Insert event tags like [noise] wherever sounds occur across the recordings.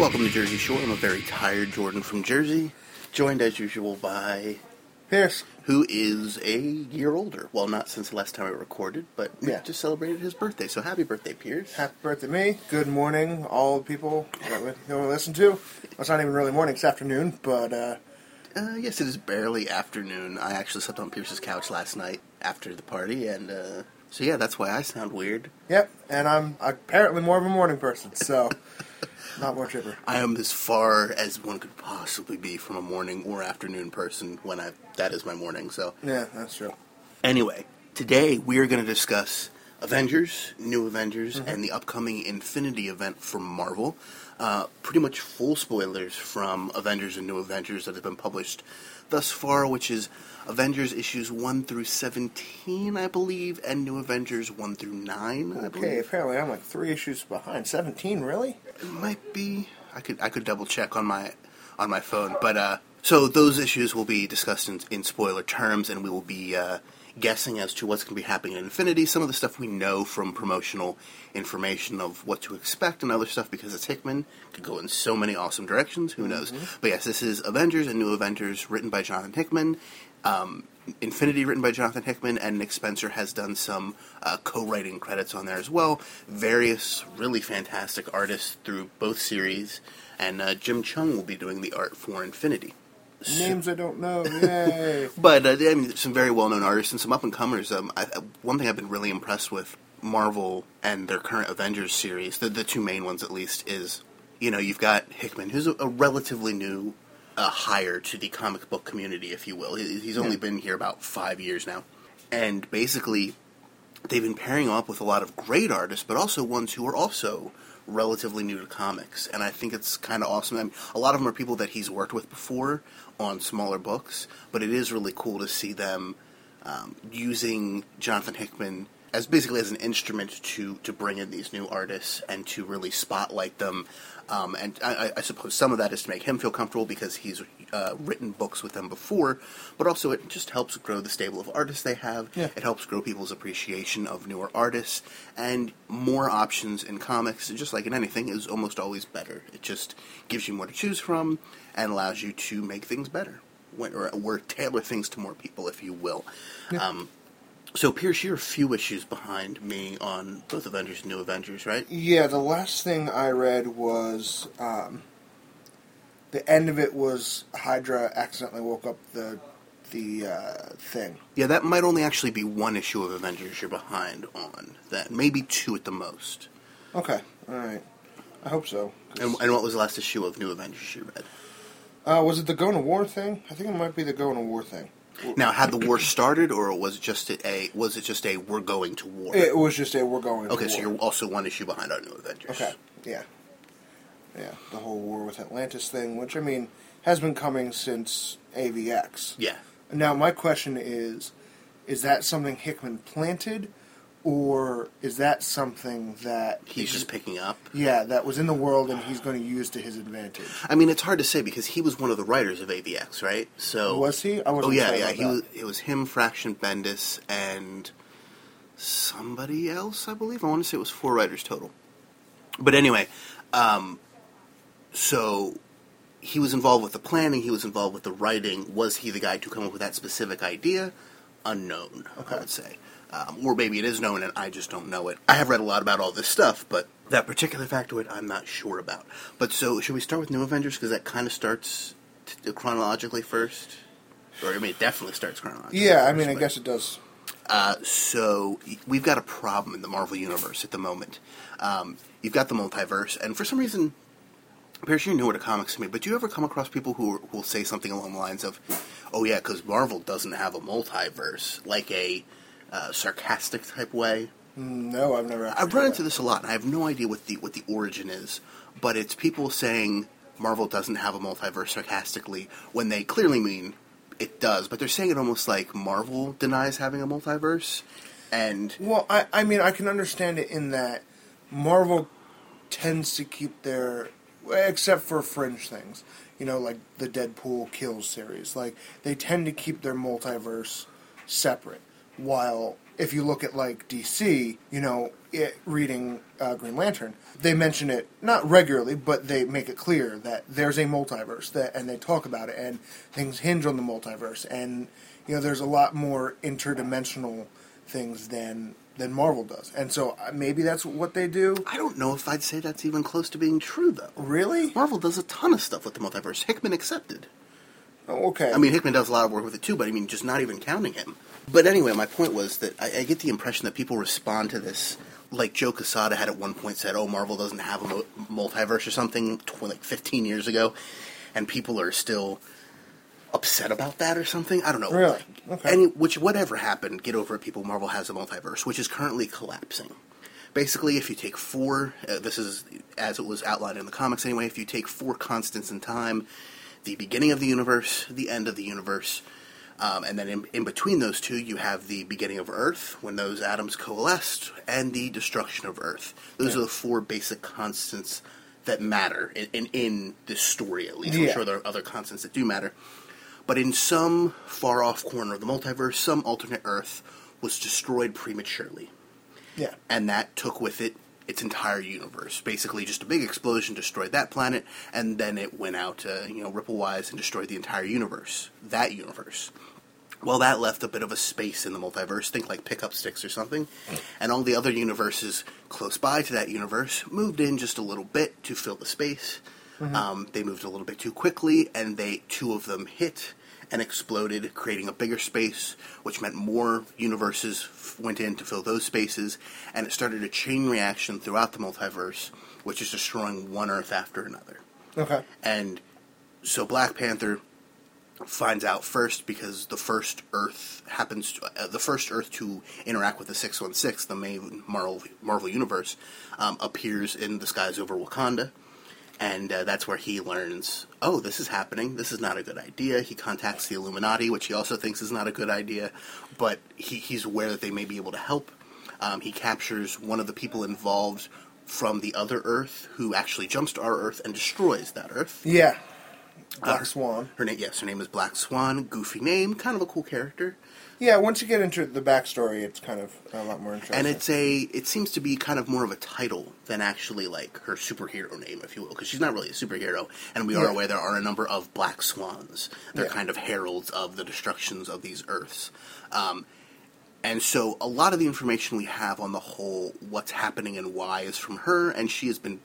Welcome to Jersey Shore. I'm a very tired Jordan from Jersey, joined as usual by Pierce. who is a year older. Well, not since the last time I recorded, but we Yeah. just celebrated his birthday. So happy birthday, Pierce. Happy birthday me. Good morning, all the people that we that we listen to. Well, it's not even really morning, it's afternoon, but uh, Uh, yes, it is barely afternoon. I actually slept on Pierce's couch last night after the party, and uh, so yeah, that's why I sound weird. yep, and I'm apparently more of a morning person, so [laughs] not more chipper. I am as far as one could possibly be from a morning or afternoon person when I that is my morning. So Yeah, that's true. Anyway, today we are going to discuss Avengers, New Avengers, mm-hmm. and the upcoming Infinity event from Marvel. Uh, pretty much full spoilers from Avengers and New Avengers that have been published thus far, which is Avengers issues 1 through 17, I believe, and New Avengers 1 through 9, I Okay, apparently I'm like three issues behind. 17, really? It might be. I could I could double check on my on my phone, but uh, so those issues will be discussed in, in spoiler terms, and we will be uh, guessing as to what's going to be happening in Infinity. Some of the stuff we know from promotional information of what to expect, and other stuff because it's Hickman could go in so many awesome directions. Who knows? But yes, this is Avengers and New Avengers, written by Jonathan Hickman. Um, Infinity, written by Jonathan Hickman, and Nick Spencer has done some uh, co-writing credits on there as well. Various really fantastic artists through both series, and uh, Jim Cheung will be doing the art for Infinity. Names I don't know. Yay. [laughs] But uh, I mean, some very well-known artists and some up-and-comers. Um, I, one thing I've been really impressed with Marvel and their current Avengers series, the, the two main ones at least, is you know you've got Hickman, who's a, a relatively new uh, hire to the comic book community, if you will. He, he's only been here about five years now, and basically they've been pairing him up with a lot of great artists, but also ones who are also relatively new to comics. And I think it's kind of awesome. I mean, a lot of them are people that he's worked with before on smaller books, but it is really cool to see them um, using Jonathan Hickman as basically as an instrument to to bring in these new artists and to really spotlight them. Um, and I, I- suppose some of that is to make him feel comfortable because he's uh, written books with them before, but also it just helps grow the stable of artists they have. Yeah. It helps grow people's appreciation of newer artists, and more options in comics, just like in anything, is almost always better. It just gives you more to choose from and allows you to make things better, When- or, or tailor things to more people, if you will. Um, so, Pierce, you're a few issues behind me on both Avengers and New Avengers, right? Yeah, the last thing I read was um, the end of it was Hydra accidentally woke up the the uh, thing. Yeah, that might only actually be one issue of Avengers you're behind on. That maybe two at the most. Okay, all right. I hope so. And, and what was the last issue of New Avengers you read? Uh, was it the going to war thing? I think it might be the going to war thing. Now, had the war started, or was it just a was it just a we're going to war? It was just a we're going. To okay, so war. you're also one issue behind on New Avengers. okay. Yeah, yeah. The whole war with Atlantis thing, which I mean has been coming since AVX. Yeah. Now my question is, is that something Hickman planted, or is that something that He's just picking up. yeah that was in the world and he's going to use to his advantage? I mean, it's hard to say because he was one of the writers of AVX, right? So Was he? Oh yeah, yeah. He was. It was him, Fraction Bendis, and somebody else, I believe. I want to say it was four writers total. But anyway, um, so he was involved with the planning. He was involved with the writing. Was he the guy to come up with that specific idea? Unknown, I would say. Um, or maybe it is known and I just don't know it. I have read a lot about all this stuff, but that particular factoid I'm not sure about. But so, should we start with New Avengers because that kind of starts t- chronologically first, or I mean, it definitely starts chronologically. Yeah, I mean, first, I but- guess it does. uh, so we've got a problem in the Marvel universe at the moment. Um, you've got the multiverse, and for some reason, Pierce, you're newer to comics to me, but do you ever come across people who who will say something along the lines of, "Oh yeah, because Marvel doesn't have a multiverse," like a uh, sarcastic type way? No, I've never. I've run into this a lot, and I have no idea what the what the origin is. But it's people saying Marvel doesn't have a multiverse sarcastically when they clearly mean it does. But they're saying it almost like Marvel denies having a multiverse, and Well, I, I mean, I can understand it in that Marvel tends to keep their, except for fringe things, you know, like the Deadpool Kills series. Like they tend to keep their multiverse separate. While if you look at like DC, you know, it, reading uh, Green Lantern, they mention it not regularly, but they make it clear that there's a multiverse that, and they talk about it, and things hinge on the multiverse, and you know, there's a lot more interdimensional things than than Marvel does, and so uh, maybe that's what they do. I don't know if I'd say that's even close to being true, though. Really? Marvel does a ton of stuff with the multiverse. Hickman accepted. Oh, okay. I mean, Hickman does a lot of work with it too, but I mean, just not even counting him. But anyway, my point was that I, I get the impression that people respond to this like Joe Quesada had at one point said, "Oh, Marvel doesn't have a mo- multiverse or something," tw- like 15 years ago, and people are still upset about that or something. I don't know. Really? Okay. Any which whatever happened, get over it. People, Marvel has a multiverse, which is currently collapsing. Basically, if you take four, uh, this is as it was outlined in the comics anyway. If you take four constants in time, the beginning of the universe, the end of the universe, um, and then in, in between those two, you have the beginning of Earth, when those atoms coalesced, and the destruction of Earth. Those are the four basic constants that matter in, in, in this story, at least. I'm sure there are other constants that do matter. But in some far off corner of the multiverse, some alternate Earth was destroyed prematurely. yeah. And that took with it its entire universe. Basically, just a big explosion destroyed that planet, and then it went out, uh, you know, ripple-wise and destroyed the entire universe. That universe. Well, that left a bit of a space in the multiverse. Think like pickup sticks or something. And all the other universes close by to that universe moved in just a little bit to fill the space. Um, they moved a little bit too quickly, and they two of them hit and exploded, creating a bigger space, which meant more universes f- went in to fill those spaces, and it started a chain reaction throughout the multiverse, which is destroying one Earth after another. Okay. And so Black Panther finds out first because the first Earth happens to, uh, the first Earth to interact with the 616, the main Marvel Marvel universe, um, appears in the skies over Wakanda. And uh, that's where he learns, oh, this is happening. This is not a good idea. He contacts the Illuminati, which he also thinks is not a good idea, but he, he's aware that they may be able to help. Um, he captures one of the people involved from the other Earth, who actually jumps to our Earth and destroys that Earth. Yeah. Black Uh, Swan. Her name, yes, her name is Black Swan. Goofy name, kind of a cool character, Yeah, once you get into the backstory, it's kind of a lot more interesting. and it's a. It seems to be kind of more of a title than actually like her superhero name, if you will, because she's not really a superhero, and we are Yeah. aware there are a number of Black Swans. They're Yeah. kind of heralds of the destructions of these Earths. Um, and so a lot of the information we have on the whole, what's happening and why, is from her, and she has been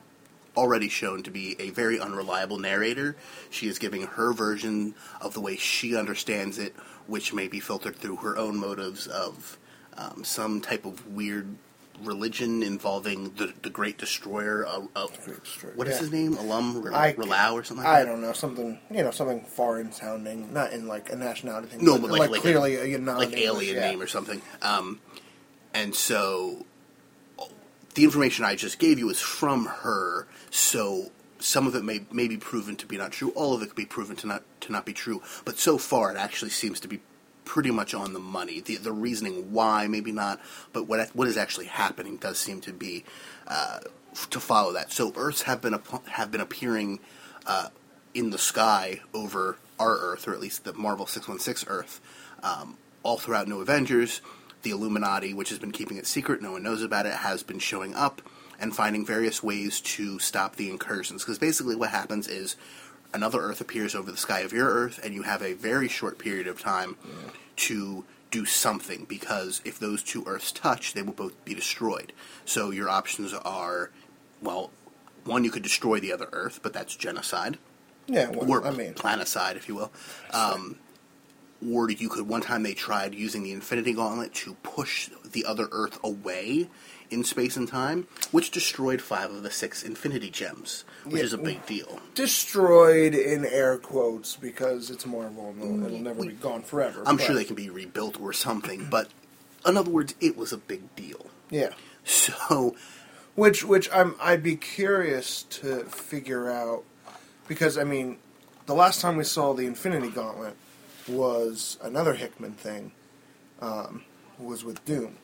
already shown to be a very unreliable narrator. She is giving her version of the way she understands it, which may be filtered through her own motives of um, some type of weird religion involving the, the Great Destroyer. Uh, uh, Great Destroyer, what is yeah. his name? Alum Rel- I- Relau or something like I don't know something you know something foreign sounding, not in like a nationality thing. No, but like, like, clearly a, a, like non-English, alien yeah. name or something. Um, and so the information I just gave you is from her. So some of it may may be proven to be not true. All of it could be proven to not to not be true. But so far, it actually seems to be pretty much on the money. The the reasoning why maybe not, but what what is actually happening does seem to be uh, to follow that. So Earths have been have been appearing uh, in the sky over our Earth, or at least the Marvel six one six Earth, um, all throughout New Avengers. The Illuminati, which has been keeping it secret, no one knows about it, has been showing up and finding various ways to stop the incursions. Because basically, what happens is another Earth appears over the sky of your Earth, and you have a very short period of time to do something. Because if those two Earths touch, they will both be destroyed. So your options are, well, one you could destroy the other Earth, but that's genocide, Yeah, well, or I mean, planicide, if you will. Um, or you could one time they tried using the Infinity Gauntlet to push the other Earth away in space and time, which destroyed five of the six Infinity Gems, which Yeah. is a big deal. destroyed in air quotes because it's Marvel and it'll, never be gone forever. I'm but- sure they can be rebuilt or something, but in other words, it was a big deal. Yeah. So Which which I'm I'd be curious to figure out because I mean the last time we saw the Infinity Gauntlet was another Hickman thing. Um, was with Doom.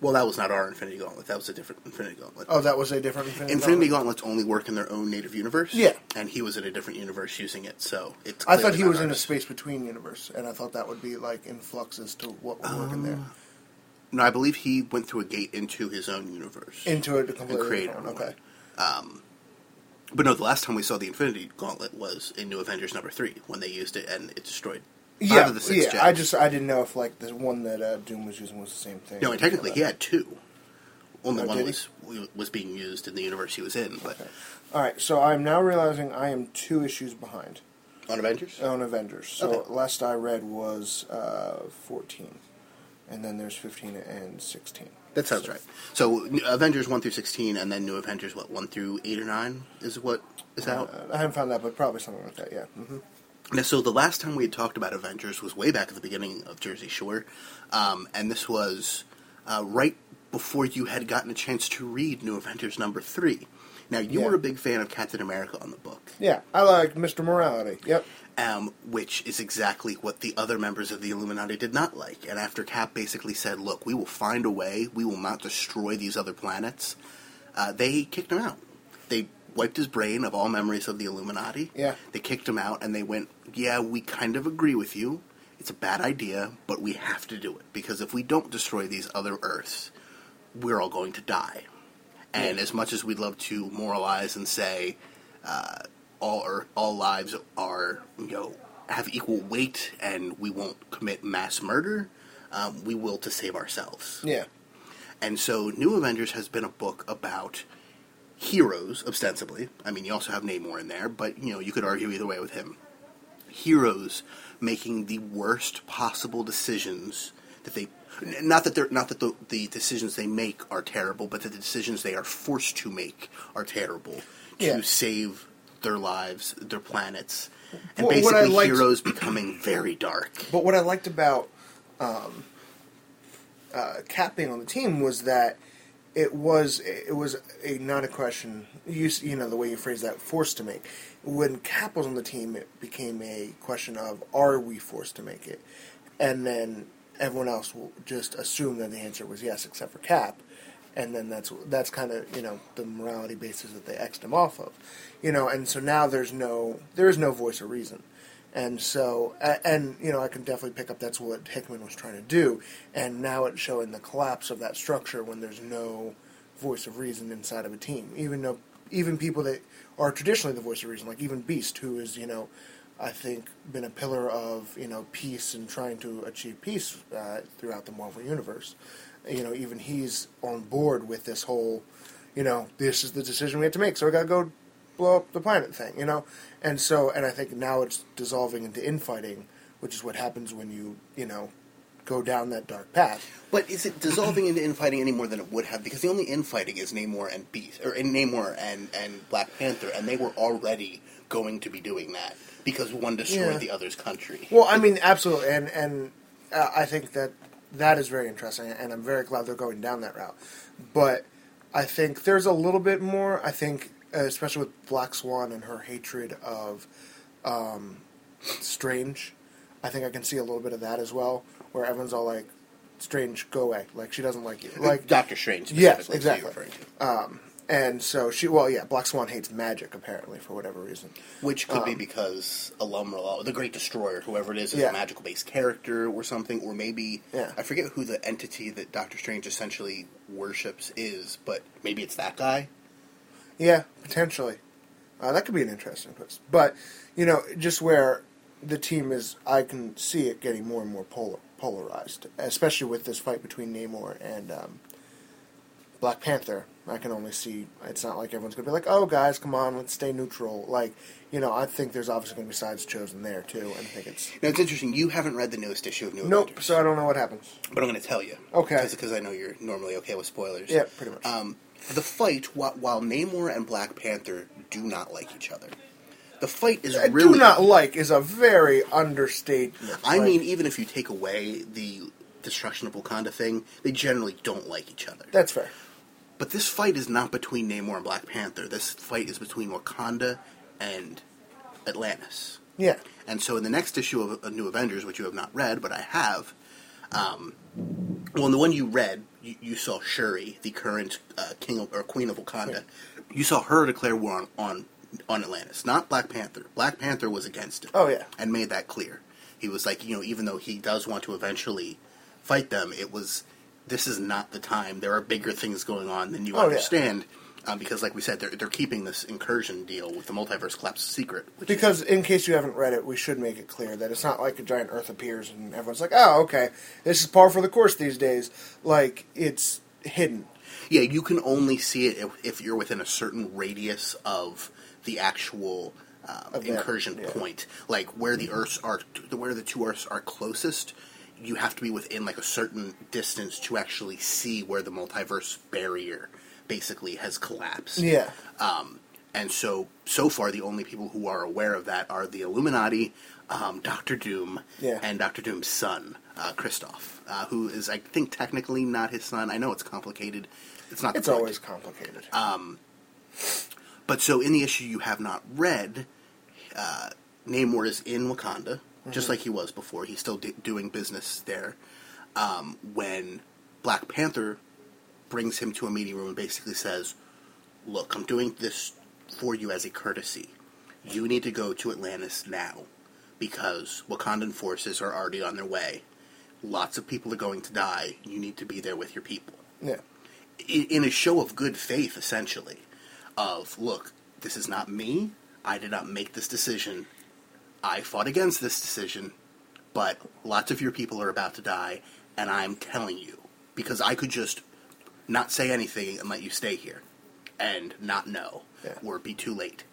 well, that was not our Infinity Gauntlet. That was a different Infinity Gauntlet. Oh, that was a different Infinity, Infinity Gauntlet. Gauntlets only work in their own native universe. Yeah. and he was in a different universe using it, so it's. I thought he was in a space between universe, and I thought that would be like in flux as to what would work in there. No, I believe he went through a gate into his own universe. Into a completely created one. Okay. but no, the last time we saw the Infinity Gauntlet was in New Avengers number three when they used it and it destroyed Yeah, of the six yeah. gems. I just I didn't know if like the one that uh, Doom was using was the same thing. no, and technically he had two. Only Oh, one he? was was being used in the universe he was in, but All right, so I'm now realizing I am two issues behind on Avengers. on Avengers. So Okay. last I read was uh, 14, and then there's 15 and 16. That sounds right. So Avengers one through sixteen, and then New Avengers what one through eight or nine is what is out. Uh, I haven't found that, but probably something like that. Yeah. hmm Now, so the last time we had talked about Avengers was way back at the beginning of Jersey Shore, um, and this was uh, right before you had gotten a chance to read New Avengers number three. Now, you Yeah. were a big fan of Captain America on the book, Yeah, I like Mr. Morality. Yep. um, which is exactly what the other members of the Illuminati did not like. And after Cap basically said, "Look, we will find a way. We will not destroy these other planets," uh, they kicked him out. They wiped his brain of all memories of the Illuminati. Yeah. They kicked him out, and they went, "Yeah, we kind of agree with you. It's a bad idea, but we have to do it because if we don't destroy these other Earths, we're all going to die." And as much as we'd love to moralize and say uh, all Earth, all lives are you know have equal weight, and we won't commit mass murder, um, we will to save ourselves. Yeah. And so, New Avengers has been a book about heroes, ostensibly. I mean, you also have Namor in there, but you know, you could argue either way with him. Heroes making the worst possible decisions that they not that they're not that the, the decisions they make are terrible, but that the decisions they are forced to make are terrible to Yeah. save their lives, their planets, and I basically liked- heroes becoming very dark. But what I liked about um, uh, Cap being on the team was that it was it was a not a question. You you know the way you phrase that forced to make. When Cap was on the team, it became a question of are we forced to make it, and then everyone else will just assume that the answer was yes, except for Cap. And then that's that's kind of you know the morality basis that they xed him off of, you know. And so now there's no there is no voice or reason. And so, and you know, I can definitely pick up that's what Hickman was trying to do. And now it's showing the collapse of that structure when there's no voice of reason inside of a team. Even though, even people that are traditionally the voice of reason, like even Beast, who is you know, I think been a pillar of you know peace and trying to achieve peace uh, throughout the Marvel universe. You know, even he's on board with this whole, you know, this is the decision we have to make. So we got to go blow up the planet thing, you know? And so, and I think now it's dissolving into infighting, which is what happens when you, you know, go down that dark path. But is it dissolving into infighting any more than it would have? Because the only infighting is Namor and Beast, or Namor and, and Black Panther, and they were already going to be doing that because one destroyed Yeah. the other's country. Well, I mean, absolutely. And, and uh, I think that that is very interesting, and I'm very glad they're going down that route. But I think there's a little bit more, I think, especially with Black Swan and her hatred of um, Strange. I think I can see a little bit of that as well, where everyone's all like, Strange, go away. Like, she doesn't like you. Like, Doctor Strange, Yes, specifically, is who you're exactly. to. And so she, well, yeah, Black Swan hates magic apparently for whatever reason. Which could be because Alumra, the Great Destroyer, whoever it is, is Um, Yeah. a magical based character or something, or maybe Yeah. I forget who the entity that Doctor Strange essentially worships is, but maybe it's that guy. Yeah, potentially. Uh, that could be an interesting twist. But you know, just where the team is, I can see it getting more and more polar, polarized, especially with this fight between Namor and um, Black Panther. I can only see it's not like everyone's going to be like, "Oh, guys, come on, let's stay neutral." Like, you know, I think there's obviously going to be sides chosen there too, and I think it's Now it's interesting. You haven't read the newest issue of New nope. Avengers, So I don't know what happens. but I'm going to tell you. Okay. Because I know you're normally okay with spoilers. Yeah, pretty much. Um, the fight, while, while Namor and Black Panther do not like each other, the fight is I really do not like is a very understatement. I Like, mean, even if you take away the destruction of Wakanda thing, they generally don't like each other. That's fair. But this fight is not between Namor and Black Panther. This fight is between Wakanda and Atlantis. Yeah. And so in the next issue of uh, New Avengers, which you have not read, but I have, um, well, in the one you read, you, you saw Shuri, the current uh, king of, or queen of Wakanda. You saw her declare war on, on on Atlantis, not Black Panther. Black Panther was against it. Oh, yeah. and made that clear. He was like, you know, even though he does want to eventually fight them, it was this is not the time. There are bigger things going on than you Oh, yeah. Um, because, like we said, they're, they're keeping this incursion deal with the multiverse collapse secret. Because in case you haven't read it, we should make it clear that it's not like a giant Earth appears and everyone's like, "Oh, okay, this is par for the course these days." Like it's hidden. Yeah, you can only see it if, if you're within a certain radius of the actual um, incursion yeah. point. Like where the Earths are, where the two Earths are closest, you have to be within like a certain distance to actually see where the multiverse barrier basically has collapsed. Yeah. Um, and so, so far, the only people who are aware of that are the Illuminati, um, Doctor Doom, Yeah. and Doctor Doom's son, uh, Kristoff, uh, who is, I think, technically not his son. I know it's complicated. It's not. the It's always complicated. Um, But so in the issue you have not read, uh, Namor is in Wakanda, just like he was before. He's still d- doing business there. Um, when Black Panther brings him to a meeting room and basically says, "Look, I'm doing this for you as a courtesy. You need to go to Atlantis now because Wakandan forces are already on their way. Lots of people are going to die. You need to be there with your people." yeah. in, in a show of good faith, essentially, of look, this is not me. I did not make this decision. I fought against this decision, but lots of your people are about to die, and I'm telling you because I could just not say anything and let you stay here and not know Yeah. or be too late.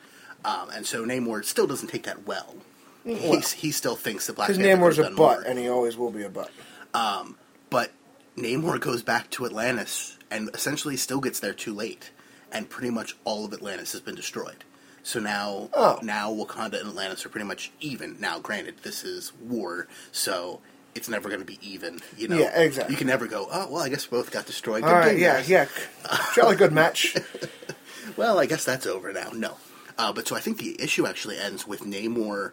Um, and so Namor still doesn't take that well. He's, he still thinks that Black Panther Namor's a butt, more. and he always will be a butt. But Namor goes back to Atlantis and essentially still gets there too late, and pretty much all of Atlantis has been destroyed. So now, Oh. now Wakanda and Atlantis are pretty much even. Now, granted, this is war, so it's never going to be even. You know, Yeah, exactly. You can never go. Oh well, I guess both got destroyed. All Good yeah, guys." yeah. Jolly good match. [laughs] Well, I guess that's over now. No, uh, but so I think the issue actually ends with Namor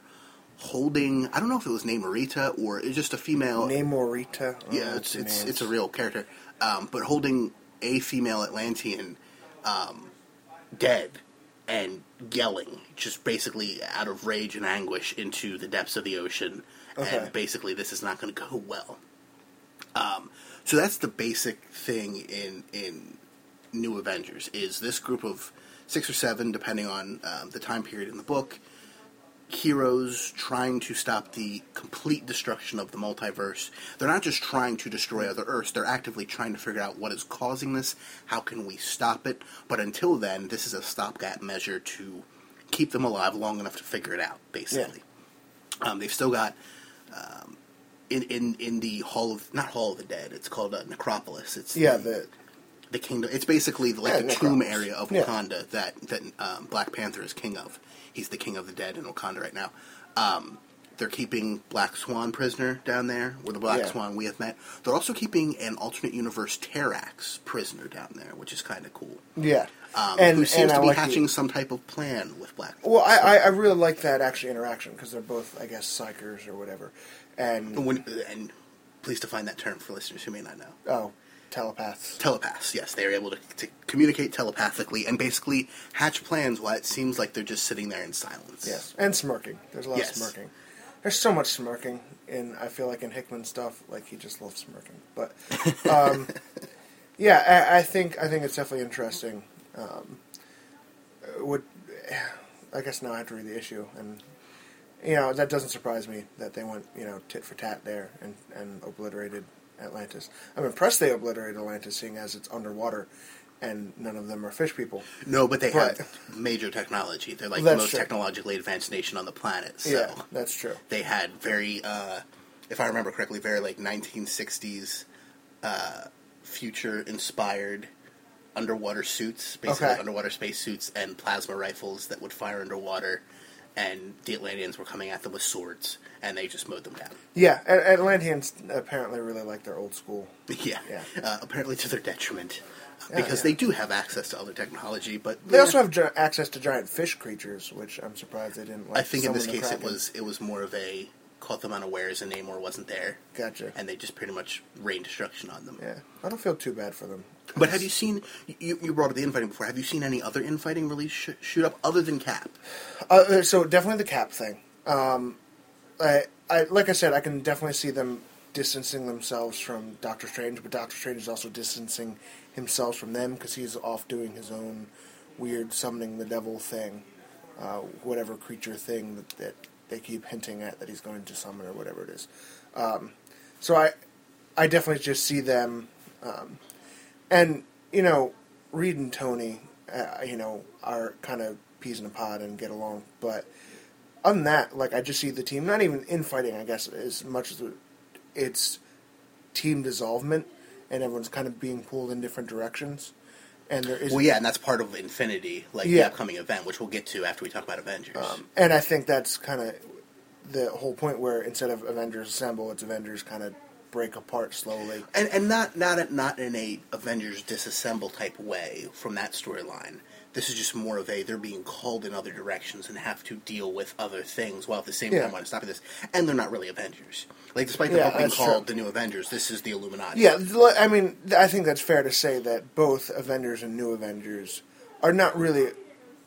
holding. I don't know if it was Namorita or it's just a female. Namorita. Oh, Yeah, it's it's it's a real character, um, but holding a female Atlantean um, dead and yelling, just basically out of rage and anguish into the depths of the ocean, Okay. and basically this is not going to go well. Um, so that's the basic thing in in New Avengers is this group of six or seven, depending on um, the time period in the book, heroes trying to stop the complete destruction of the multiverse. They're not just trying to destroy other Earths, they're actively trying to figure out what is causing this, how can we stop it. But until then, this is a stopgap measure to keep them alive long enough to figure it out, basically. Um, they've still got. Um, in, in, in the Hall of not Hall of the Dead, it's called uh, Necropolis. It's Yeah, the, the the kingdom. It's basically like Yeah, the tomb area of Yeah. Wakanda that that um, Black Panther is king of. He's the king of the dead in Wakanda right now. Um, they're keeping Black Swan prisoner down there, where the Black Yeah. Swan we have met. They're also keeping an alternate universe Terrax prisoner down there, which is kind of cool. yeah, Um, and who seems and to be like the- hatching some type of plan with Black. Well, I, I, I really like that actually interaction because they're both, I guess, psychers or whatever, and When, and please define that term for listeners who may not know. oh, telepaths. telepaths. Yes, they're able to, to communicate telepathically and basically hatch plans while it seems like they're just sitting there in silence. Yes, and smirking. There's a lot Yes. of smirking. There's so much smirking in. I feel like in Hickman stuff, like he just loves smirking. But um, [laughs] yeah, I, I think I think it's definitely interesting. Um, would I guess now I have to read the issue, and you know that doesn't surprise me that they went you know tit for tat there and and obliterated Atlantis. I'm impressed they obliterated Atlantis, seeing as it's underwater, and none of them are fish people. No, but they But- have major technology. They're like the most true. technologically advanced nation on the planet. So Yeah, that's true. they had very, uh, if I remember correctly, very like 1960s uh, future inspired underwater suits, basically Okay. underwater space suits and plasma rifles that would fire underwater. and the Atlanteans were coming at them with swords, and they just mowed them down. Yeah, A- Atlanteans apparently really like their old school. [laughs] Yeah, Yeah. Uh, apparently to their detriment, Yeah, because yeah. they do have access to other technology, but They also have gi- access to giant fish creatures, which I'm surprised they didn't. Like I think in this case it was it was more of a caught them unawares and Namor wasn't there, Gotcha. and they just pretty much rained destruction on them. Yeah, I don't feel too bad for them. But have you seen? You, you brought up the infighting before. Have you seen any other infighting really sh- shoot up other than Cap? Uh, Uh, so definitely the cap thing. Um, I, I like I said, I can definitely see them distancing themselves from Doctor Strange, but Doctor Strange is also distancing himself from them because he's off doing his own weird summoning the devil thing, uh, whatever creature thing that, that they keep hinting at that he's going to summon or whatever it is. Um, so I, I definitely just see them, um, and you know, Reed and Tony, uh, you know, are kind of peas in a pod and get along. But other than that, like I just see the team not even infighting, I guess, as much as it's team dissolvement, and everyone's kind of being pulled in different directions. And there is, Well, yeah, and that's part of Infinity, like the upcoming event, which we'll get to after we talk about Avengers. um, and I think that's kind of the whole point where instead of Avengers assemble, it's Avengers kind of break apart slowly. and and not not not in a Avengers disassemble type way from that storyline. This is just more of a they're being called in other directions and have to deal with other things while at the same Yeah. time want to stop this. And they're not really Avengers. Like despite the Yeah, being called true. the New Avengers, this is the Illuminati. Yeah, I mean, I think that's fair to say that both Avengers and New Avengers are not really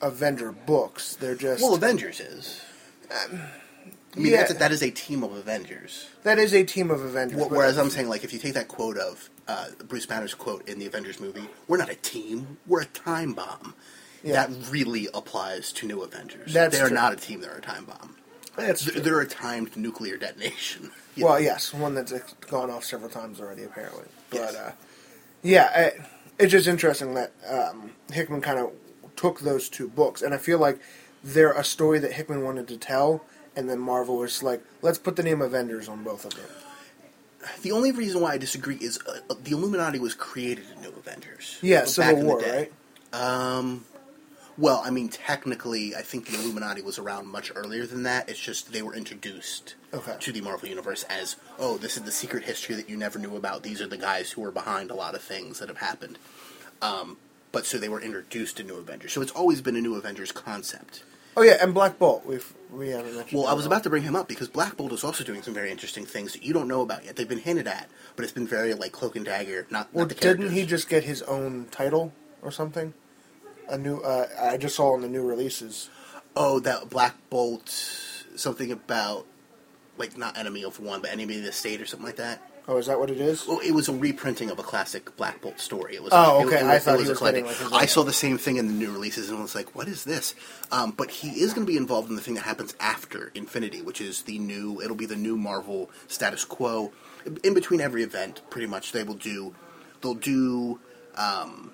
Avenger books. They're just Well, Avengers is. I mean, yeah. that's a, that is a team of Avengers. that is a team of Avengers. But- Whereas I'm saying, like, if you take that quote of uh, Bruce Banner's quote in the Avengers movie, "We're not a team, we're a time bomb." Yeah. That really applies to New Avengers. That's they're true. not a team; they're a time bomb. That's They're, they're a timed nuclear detonation. [laughs] Well, know? yes, one that's gone off several times already, apparently. But Yes. uh, yeah, it, it's just interesting that um, Hickman kind of took those two books, and I feel like they're a story that Hickman wanted to tell, and then Marvel was like, let's put the name Avengers on both of them. The only reason why I disagree is uh, the Illuminati was created in New Avengers. Yeah, back Civil in the War, day. right? Um, well, I mean, technically, I think the Illuminati was around much earlier than that. It's just they were introduced Okay. to the Marvel Universe as, oh, this is the secret history that you never knew about. These are the guys who are behind a lot of things that have happened. Um, but so they were introduced to New Avengers. So it's always been a New Avengers concept. Oh yeah, and Black Bolt. We've we haven't mentioned. Well, I was about to bring him up because Black Bolt is also doing some very interesting things that you don't know about yet. They've been hinted at, but it's been very like Cloak and Dagger, not, Well, not didn't he just get his own title or something? A new. Uh, I just saw in the new releases. Oh, that Black Bolt, something about like not enemy of one, but enemy of the state or something like that. Oh, is that what it is? Well, it was a reprinting of a classic Black Bolt story. It was. Oh, it- okay. it I was- thought it he was getting, like, I saw the same thing in the new releases and I was like, "What is this?" Um, but he is going to be involved in the thing that happens after Infinity, which is the new. It'll be the new Marvel status quo. In between every event, pretty much they will do. They'll do. Um,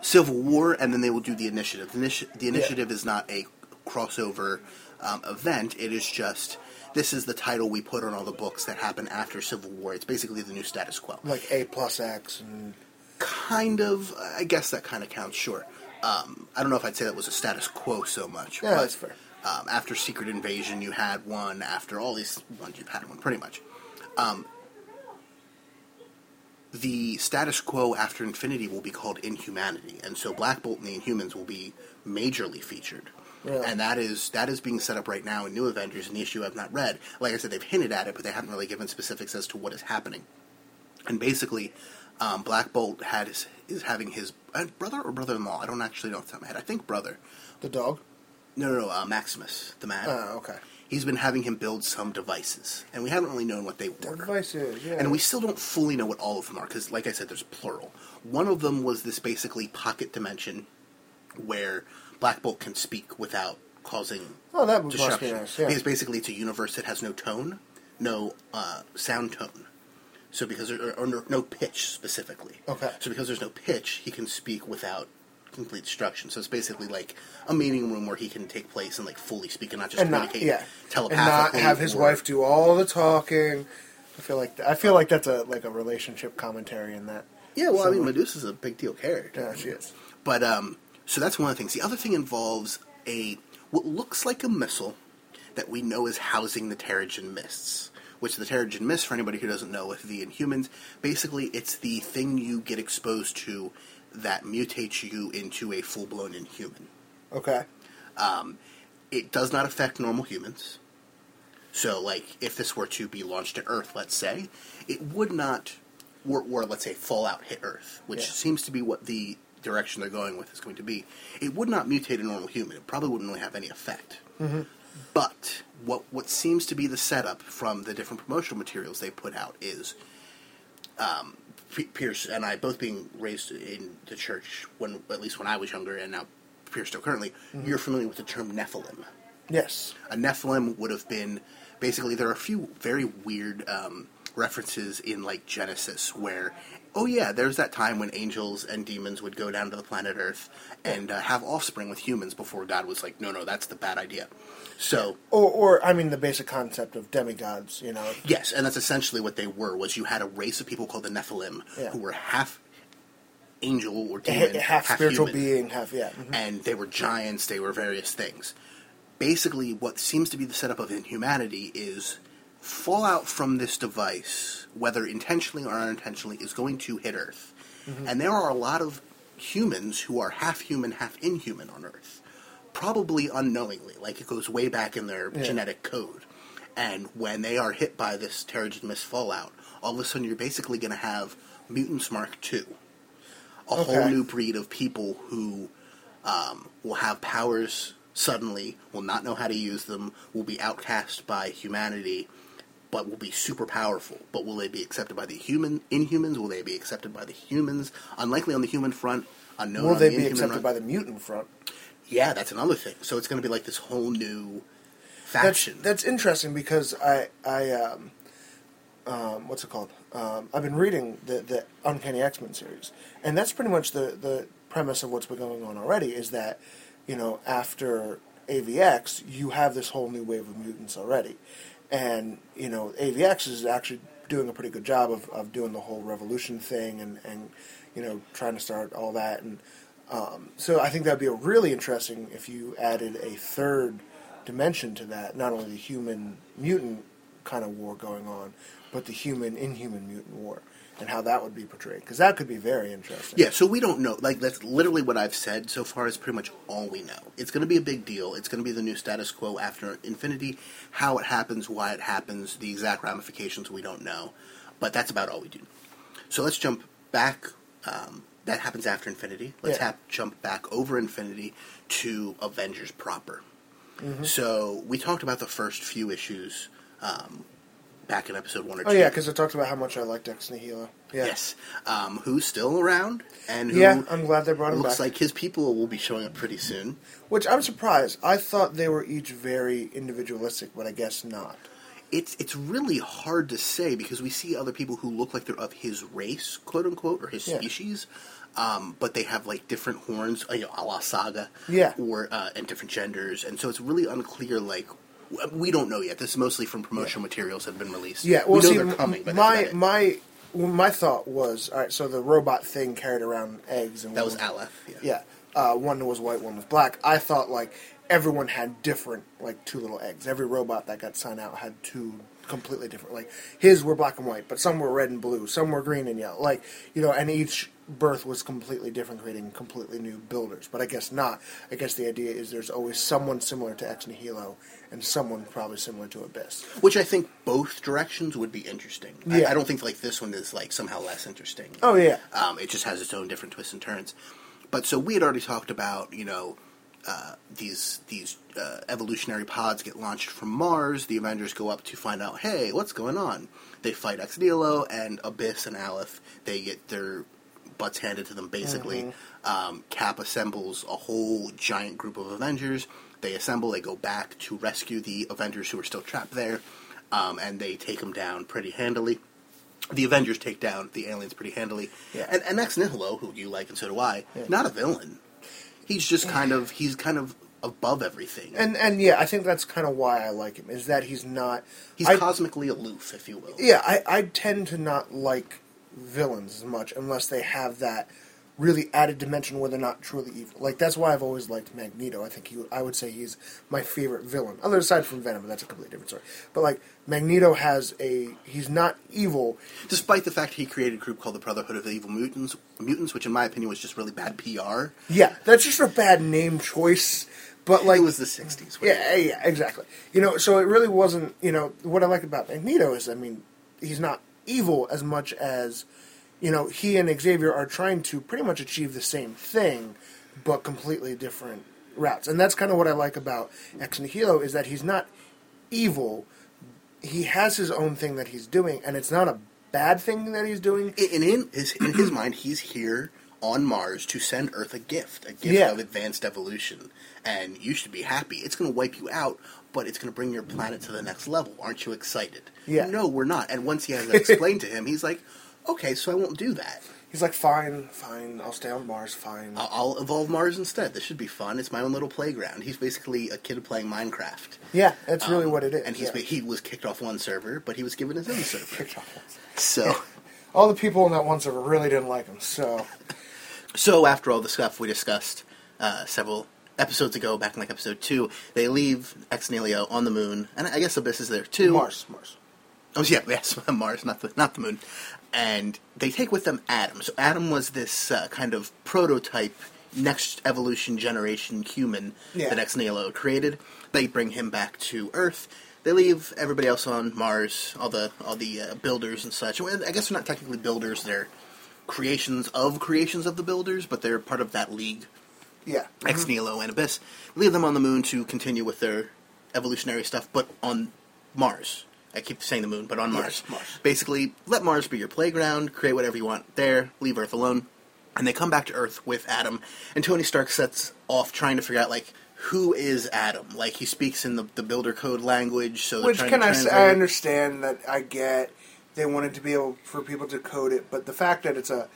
Civil War, and then they will do the initiative. The, initi- the initiative is not a crossover um, event. It is just this is the title we put on all the books that happen after Civil War. It's basically the new status quo. Like A plus X and Kind of, I guess that kind of counts. Sure. Um, I don't know if I'd say that was a status quo so much. Yeah, but, that's fair. Um, after Secret Invasion, you had one. After all these ones, you've had one, pretty much. The status quo after Infinity will be called Inhumanity, and so Black Bolt and the Inhumans will be majorly featured. Really? And that is that is being set up right now in New Avengers, an issue I've not read. Like I said, they've hinted at it, but they haven't really given specifics as to what is happening. And basically, um, Black Bolt had his, is having his uh, brother or brother-in-law. I don't actually know off the top of my head. I think brother. the dog. No, no, no. Uh, Maximus, the man. Oh, okay. He's been having him build some devices, and we haven't really known what they were. Devices, yeah. And we still don't fully know what all of them are, because, like I said, there's plural. One of them was this basically pocket dimension where Black Bolt can speak without causing Oh, that be disruption. nice, yeah. Because basically, it's a universe that has no tone, no uh, sound tone. So because there or no, no pitch specifically. Okay. So because there's no pitch, he can speak without complete destruction. So it's basically like a meeting room where he can take place and like fully speak and not just and not communicate yeah, and not have his or- wife do all the talking. I feel like I feel like that's a like a relationship commentary in that. Yeah, well, I mean. Medusa's a big deal character. Yeah, she is. But um, so that's one of the things. The other thing involves a what looks like a missile that we know is housing the Terrigen Mists. Which the Terrigen Mist, for anybody who doesn't know, with the Inhumans, basically it's the thing you get exposed to that mutates you into a full blown Inhuman. Okay. It does not affect normal humans. So, like, if this were to be launched to Earth, let's say, it would not, or, or let's say Fallout hit Earth, which Yeah. seems to be what the direction they're going with is going to be. It would not mutate a normal human. It probably wouldn't really have any effect. But what what seems to be the setup from the different promotional materials they put out is um, Pierce and I both being raised in the church when at least when I was younger, and now Pierce still currently. You're familiar with the term Nephilim. Yes. A Nephilim would have been basically there are a few very weird um, references in like Genesis where oh yeah there's that time when angels and demons would go down to the planet Earth and uh, have offspring with humans before God was like no no that's the bad idea. So Or, or I mean, the basic concept of demigods. You know. yes, and that's essentially what they were was you had a race of people called the Nephilim Yeah. who were half angel or demon, half, spiritual human. being, half yeah. mhm. and they were giants, they were various things. Basically, what seems to be the setup of inhumanity is fallout from this device, whether intentionally or unintentionally, is going to hit Earth. And there are a lot of humans who are half human, half inhuman on Earth. Probably unknowingly, like it goes way back in their Yeah. genetic code. And when they are hit by this Terrigen Mist fallout, all of a sudden you're basically going to have Mutants Mark II a whole new breed of people who um, will have powers suddenly, will not know how to use them, will be outcast by humanity, but will be super powerful. But will they be accepted by the human Inhumans? Will they be accepted by the humans? Unlikely on the human front. Unknown. Will they the be accepted front. by the mutant front? Yeah, that's another thing. So it's going to be like this whole new That's faction. that's interesting because I I um, um what's it called? Um, I've been reading the the Uncanny X Men series, and that's pretty much the the premise of what's been going on already. Is that you know after AVX you have this whole new wave of mutants already, and you know AVX is actually doing a pretty good job of, of doing the whole revolution thing and and you know trying to start all that. And um, so I think that'd be really interesting if you added a third dimension to that, not only the human mutant kind of war going on, but the human inhuman mutant war, and how that would be portrayed. Because that could be very interesting. Yeah, so we don't know. Like that's literally what I've said so far. Is pretty much all we know. It's going to be a big deal. It's going to be the new status quo after Infinity. How it happens, why it happens, the exact ramifications we don't know. But that's about all we do. So let's jump back. Um, that happens after Infinity. Let's Yeah. hap- jump back over Infinity to Avengers proper. Mm-hmm. So we talked about the first few issues um, back in episode one or Oh two. yeah, because I talked about how much I liked Ex Nihilo. Yeah. Yes. Um, who's still around and who Yeah, I'm glad they brought him back. looks back. like his people will be showing up pretty soon. Which I'm surprised. I thought they were each very individualistic, but I guess not. It's it's really hard to say because we see other people who look like they're of his race, quote unquote, or his Yeah. species, um, but they have like different horns, you know, a la Saga, Yeah. or uh, and different genders, and so it's really unclear. Like we don't know yet. This is mostly from promotional materials that have been released. Yeah, well, we know see, they're coming, but my that's about it. my well, my thought was all right. So the robot thing carried around eggs, and that was Aleph. Yeah. Yeah, uh, one was white, one was black. I thought like everyone had different, like two little eggs. Every robot that got signed out had two completely different. Like his were black and white, but some were red and blue, some were green and yellow. Like you know, and each birth was completely different, creating completely new builders. But I guess not. I guess the idea is there's always someone similar to Ex Nihilo and someone probably similar to Abyss. Which I think both directions would be interesting. I, Yeah. I don't think like this one is like somehow less interesting. Oh yeah, Um, it just has its own different twists and turns. But so we had already talked about, you know, uh, these these uh, evolutionary pods get launched from Mars. The Avengers go up to find out, hey, what's going on? They fight Ex Nihilo and Abyss and Aleph. They get their butts handed to them, basically. Um, Cap assembles a whole giant group of Avengers. They assemble. They go back to rescue the Avengers who are still trapped there, um, and they take them down pretty handily the Avengers take down the aliens pretty handily. Yeah. And, and Ex Nihilo, who you like and so do I, Yeah. not a villain. He's just kind of he's kind of above everything. and and yeah, I think that's kind of why I like him is that he's not. he's I- cosmically aloof, if you will. Yeah, I, I tend to not like villains as much unless they have that really added dimension where they're not truly evil. Like that's why I've always liked Magneto. I think he, I would say he's my favorite villain, other aside from Venom, but that's a completely different story. But like Magneto has a, he's not evil. Despite the fact he created a group called the Brotherhood of the Evil Mutants, mutants, which in my opinion was just really bad PR. Yeah, that's just a bad name choice. But like it was the '60s. Yeah, yeah, exactly. You know, so it really wasn't. You know, what I like about Magneto is, I mean, he's not evil as much as, you know, he and Xavier are trying to pretty much achieve the same thing, but completely different routes. And that's kind of what I like about Ex Nihilo is that he's not evil. He has his own thing that he's doing, and it's not a bad thing that he's doing. In, in his in his mind, he's here on Mars to send Earth a gift, a gift Yeah. of advanced evolution, and you should be happy. It's going to wipe you out, but it's going to bring your planet to the next level. Aren't you excited? Yeah. No, we're not. And once he has that explained to him, he's like, "Okay, so I won't do that. He's like, fine, fine, I'll stay on Mars, fine. I'll, I'll evolve Mars instead. This should be fun. It's my own little playground." He's basically a kid playing Minecraft. yeah, that's really Um, what it is. And he's yeah. he was kicked off one server, but he was given his own server. So. All the people in that one server really didn't like him, so [laughs] So after all the stuff we discussed uh, several episodes ago, back in like episode two, they leave Ex Nihilo on the moon, and I guess Abyss is there too. Mars, Mars. Oh yeah, [laughs] yes, Mars, not the not the moon. And they take with them Adam. So Adam was this uh, kind of prototype, next evolution generation human Yeah. that Ex created. They bring him back to Earth. They leave everybody else on Mars, all the all the uh, builders and such. I guess they're not technically builders; they're creations of creations of the builders, but they're part of that league Yeah. Ex mm-hmm. Nihilo and Abyss, leave them on the moon to continue with their evolutionary stuff, but on Mars. I keep saying the moon, but on Mars. Yes, Mars. Basically, let Mars be your playground, create whatever you want there, leave Earth alone. And they come back to Earth with Adam, and Tony Stark sets off trying to figure out, like, who is Adam? Like, he speaks in the, the builder code language, so Which can to I, s- I understand that I get they wanted to be able for people to code it, but the fact that it's a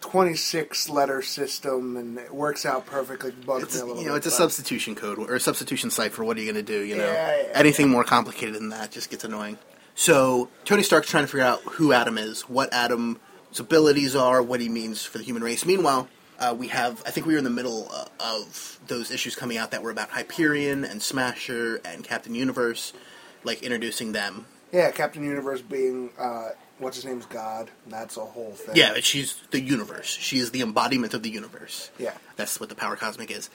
26 letter system and it works out perfectly bugs It's, me a little you know, bit, it's a substitution code or a substitution cipher. What are you going to do? You know, Yeah, yeah, anything more complicated than that just gets annoying. So Tony Stark's trying to figure out who Adam is, what Adam's abilities are, what he means for the human race. Meanwhile, uh, we have I think we were in the middle uh, of those issues coming out that were about Hyperion and Smasher and Captain Universe, like introducing them. Yeah, Captain Universe being uh, what's his name's God. That's a whole thing. Yeah, but she's the universe. She is the embodiment of the universe. Yeah. That's what the power cosmic is,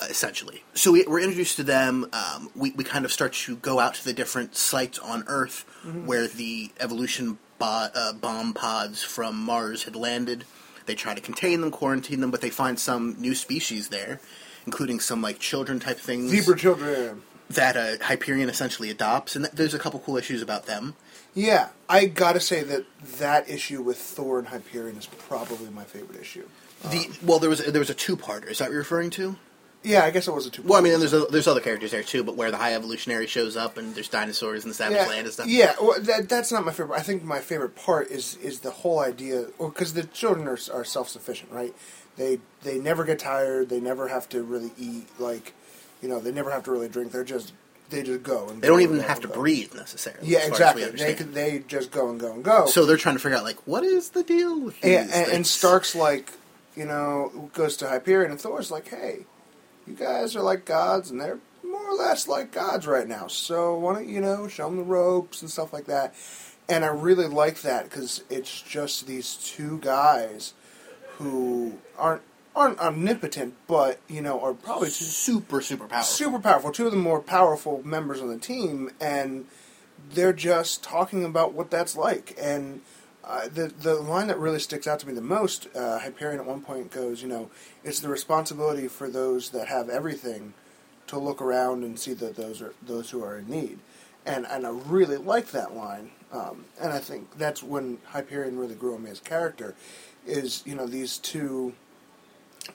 uh, essentially. So we, we're introduced to them. Um, we, we kind of start to go out to the different sites on Earth where the evolution bo- uh, bomb pods from Mars had landed. They try to contain them, quarantine them, but they find some new species there, including some like children type things Zebra children. that uh, Hyperion essentially adopts. And th- there's a couple cool issues about them. Yeah, I gotta say that that issue with Thor and Hyperion is probably my favorite issue. The well, there was there was a two parter. Is that what you're referring to? Yeah, I guess it was a two. Well, I mean, there's there's other characters there too, but where the High Evolutionary shows up and there's dinosaurs and the Savage yeah, Land and stuff. Yeah, well, that, that's not my favorite. I think my favorite part is is the whole idea, because the children are, are self sufficient, right? They they never get tired. They never have to really eat. Like, you know, they never have to really drink. They're just they just go. And They don't even and have and to go. breathe necessarily. Yeah, as far as we exactly. They can, they just go and go and go. So they're trying to figure out like what is the deal with these Yeah, and, and? Stark's like, you know, goes to Hyperion, and Thor's like, hey, you guys are like gods, and they're more or less like gods right now. So why don't you know show them the ropes and stuff like that? And I really like that because it's just these two guys who aren't aren't omnipotent, but you know are probably two super super powerful. super powerful. Two of the more powerful members on the team, and they're just talking about what that's like. And uh, the the line that really sticks out to me the most, uh, Hyperion at one point goes, you know, it's the responsibility for those that have everything to look around and see that those are those who are in need. And and I really like that line. Um, and I think that's when Hyperion really grew on me as a character. Is you know these two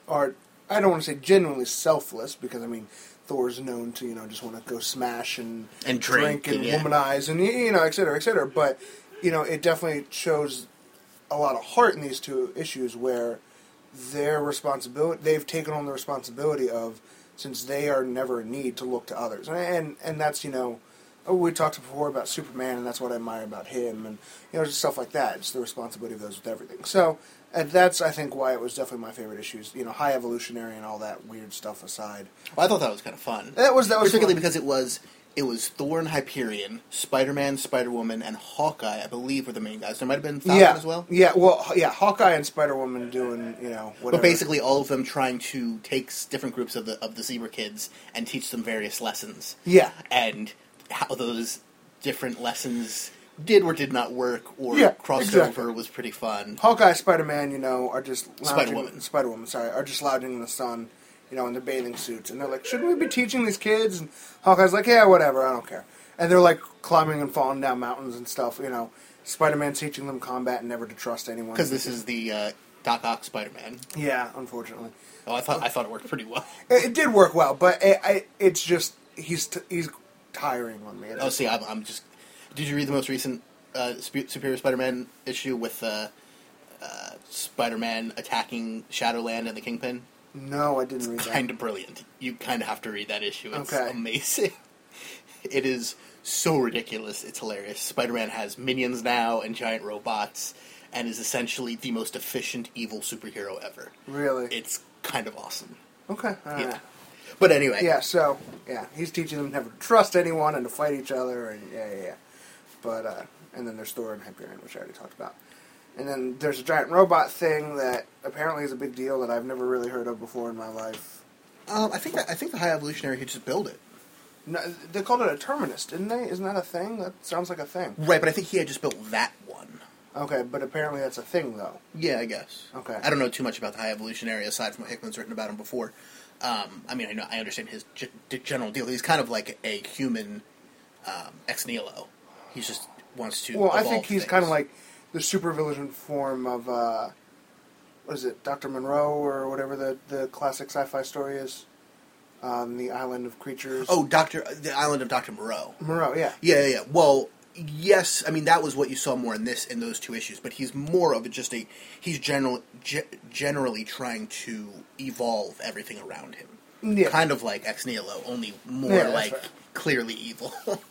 are I don't want to say genuinely selfless because I mean Thor's known to you know just want to go smash and And drink, and yeah. womanize and you know et cetera et cetera. But you know it definitely shows a lot of heart in these two issues where their responsibility they've taken on the responsibility of since they are never in need to look to others and and, and that's you know oh, we talked before about Superman, and that's what I admire about him, and you know, just stuff like that. It's the responsibility of those with everything. So, and that's I think why it was definitely my favorite issues. You know, high evolutionary and all that weird stuff aside. Well, I thought that was kind of fun. That was that was particularly fun. because it was it was Thor and Hyperion, Spider Man, Spider Woman, and Hawkeye. I believe were the main guys. There might have been Falcon yeah, as well. yeah, well, yeah, Hawkeye and Spider Woman doing you know whatever. But basically, all of them trying to take different groups of the of the zebra kids and teach them various lessons. Yeah. and how those different lessons did or did not work or Yeah, crossed exactly. over was pretty fun. Hawkeye, Spider Man, you know, are just Spider-Woman. Spider Woman, sorry, are just lounging in the sun, you know, in their bathing suits, and they're like, "Shouldn't we be teaching these kids?" And Hawkeye's like, "Yeah, whatever, I don't care." And they're like climbing and falling down mountains and stuff, you know. Spider Man teaching them combat and never to trust anyone Because this is the uh, Doc Ock Spider Man. yeah, unfortunately, Oh, I thought I thought it worked pretty well. it, it did work well, but it, I, it's just he's t- he's tiring on me. Oh, see, I'm, I'm just. Did you read the most recent uh, Superior Spider-Man issue with uh, uh, Spider-Man attacking Shadowland and the Kingpin? no, I didn't read that. It's Kind of brilliant. You kind of have to read that issue. It's Okay. amazing. [laughs] It is so ridiculous. It's hilarious. Spider-Man has minions now and giant robots, and is essentially the most efficient evil superhero ever. Really? It's kind of awesome. okay. all Yeah. right. But anyway, Yeah, so yeah, he's teaching them never to trust anyone and to fight each other, and yeah, yeah, yeah. But uh, and then there's Thor and Hyperion, which I already talked about. And then there's a giant robot thing that apparently is a big deal that I've never really heard of before in my life. um, I think that, I think the High Evolutionary could just build it. No, they called it a terminus, didn't they? Isn't that a thing? That sounds like a thing. Right, but I think he had just built that one. Okay, but apparently that's a thing though. Yeah, I guess. Okay. I don't know too much about the High Evolutionary aside from what Hickman's written about him before. Um, I mean, I know I understand his g- general deal. He's kind of like a human um, ex nihilo. He just wants to. Well, I think he's kind of like the supervillain form of uh, what is it, Doctor Monroe or whatever the the classic sci-fi story is. Um, the Island of Creatures. Oh, Doctor, the Island of Doctor Moreau. Moreau, yeah. Yeah, yeah, yeah. Well, yes. I mean, that was what you saw more in this in those two issues. But he's more of a, just a. He's general, ge- generally trying to evolve everything around him. Yeah. Kind of like Ex Nihilo, only more Yeah, like right. clearly evil. [laughs]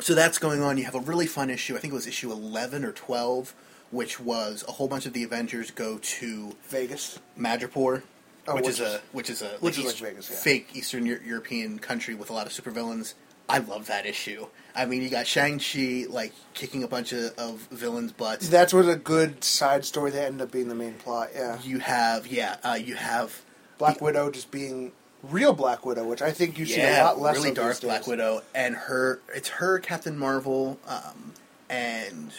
so that's going on. You have a really fun issue. I think it was issue eleven or twelve, which was a whole bunch of the Avengers go to Vegas. Madripoor, Oh, which, which is, is- a which is a which is East- like Vegas, yeah. fake Eastern Eu- European country with a lot of supervillains. I love that issue. I mean, you got Shang Chi like kicking a bunch of, of villains' butts. That's what a good side story that ended up being the main plot. Yeah, You have yeah, uh, you have Black Widow just being real Black Widow, which I think you see yeah, a lot less really dark Black. Widow, and her it's her Captain Marvel um, and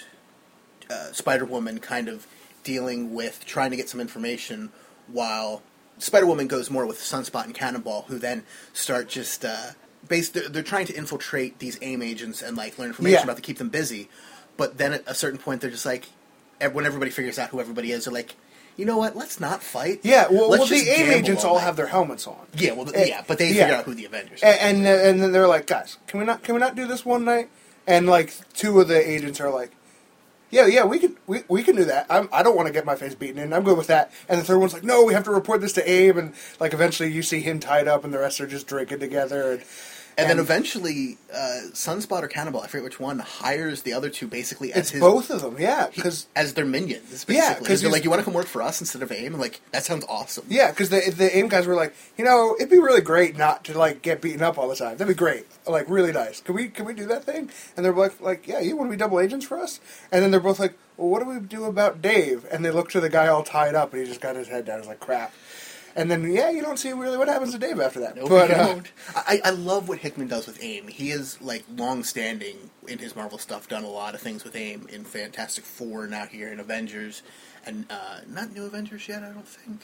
uh, Spider Woman kind of dealing with trying to get some information while Spider Woman goes more with Sunspot and Cannonball, who then start just uh, based. They're, they're trying to infiltrate these AIM agents and like learn information Yeah. about to keep them busy. But then at a certain point, they're just like, when everybody figures out who everybody is, they're like, you know what? Let's not fight. Yeah, well, well the AIM agents all all have their helmets on. Yeah, well, th- Eh, yeah, but they yeah. figure out who the Avengers. are. And, and and then they're like, guys, can we not can we not do this one night? And like two of the agents are like, yeah, yeah, we can we, we can do that. I'm, I don't want to get my face beaten in. I'm good with that. And the third one's like, no, we have to report this to Abe. And like eventually you see him tied up, and the rest are just drinking together. And, And, then eventually, uh, Sunspot or Cannonball, I forget which one, hires the other two basically as it's his, both of them, yeah, because as their minions. Basically. Yeah, 'cause they're like, "You want to come work for us instead of AIM?" I'm like, "That sounds awesome." Yeah, because the the AIM guys were like, you know, it'd be really great not to like get beaten up all the time. That'd be great, like really nice. Can we can we do that thing? And they're like, like, yeah, you want to be double agents for us? And then they're both like, well, what do we do about Dave? And they look to the guy all tied up, and he just got his head down. He's like, crap. And then yeah, you don't see really what happens to Dave after that. No, but uh, don't. I, I love what Hickman does with AIM. He is like long standing in his Marvel stuff, done a lot of things with AIM in Fantastic Four, now here in Avengers, and uh, not New Avengers yet, I don't think,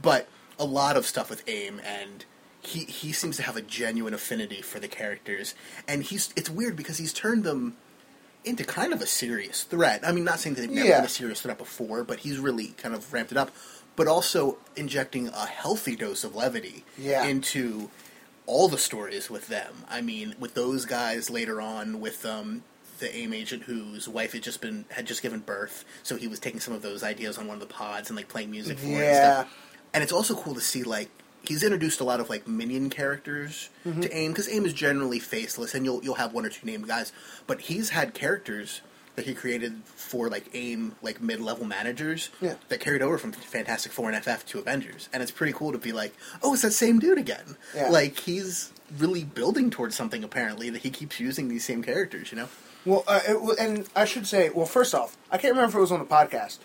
but a lot of stuff with AIM, and he he seems to have a genuine affinity for the characters, and he's it's weird because he's turned them into kind of a serious threat. I mean, not saying that they've never Yeah. been a serious threat before, but he's really kind of ramped it up. But also injecting a healthy dose of levity Yeah. into all the stories with them. I mean, with those guys later on, with um, the AIM agent whose wife had just been had just given birth, so he was taking some of those ideas on one of the pods and like playing music for it and Yeah. stuff. And it's also cool to see like he's introduced a lot of like minion characters Mm-hmm. to AIM because AIM is generally faceless, and you'll you'll have one or two named guys, but he's had characters that he created for like AIM like mid level managers Yeah. that carried over from Fantastic Four and FF to Avengers, and it's pretty cool to be like, oh, it's that same dude again. Yeah. Like he's really building towards something apparently that he keeps using these same characters. You know. Well, uh, it, and I should say, well, first off, I can't remember if it was on the podcast,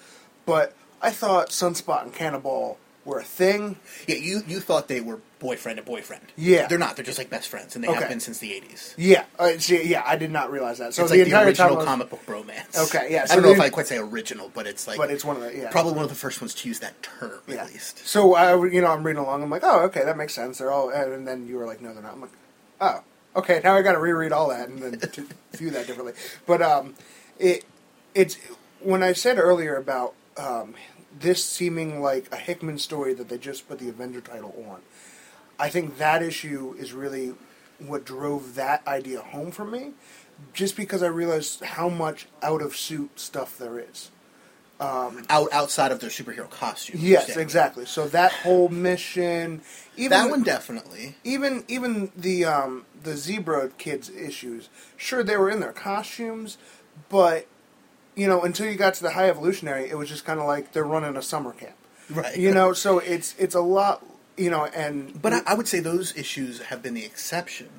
but I thought Sunspot and Cannonball were a thing. Yeah, you you thought they were boyfriend and boyfriend. Yeah. they're not. They're just like best friends, and they Okay. have been since the eighties. Yeah, uh, see, yeah, I did not realize that. So it's the like the original was- comic book bromance. Okay, yeah, I don't know if I quite say original, but it's like, but it's one of the yeah, probably one of the first ones to use that term yeah. at least. So I, you know, I'm reading along. I'm like, oh, okay, that makes sense. They're all, and then you were like, no, they're not. I'm like, oh, okay. Now I got to reread all that and then [laughs] view that differently. But um, it it's when I said earlier about um, this seeming like a Hickman story that they just put the Avenger title on. I think that issue is really what drove that idea home for me, just because I realized how much out of suit stuff there is. Out outside of their superhero costumes. Yes, yeah. exactly. So that whole mission, even That one definitely. even even the um, the zebra kids issues. Sure, they were in their costumes, but you know, until you got to the high evolutionary, it was just kind of like they're running a summer camp. Right. You know, so it's it's a lot. You know, and But I, I would say those issues have been the exception.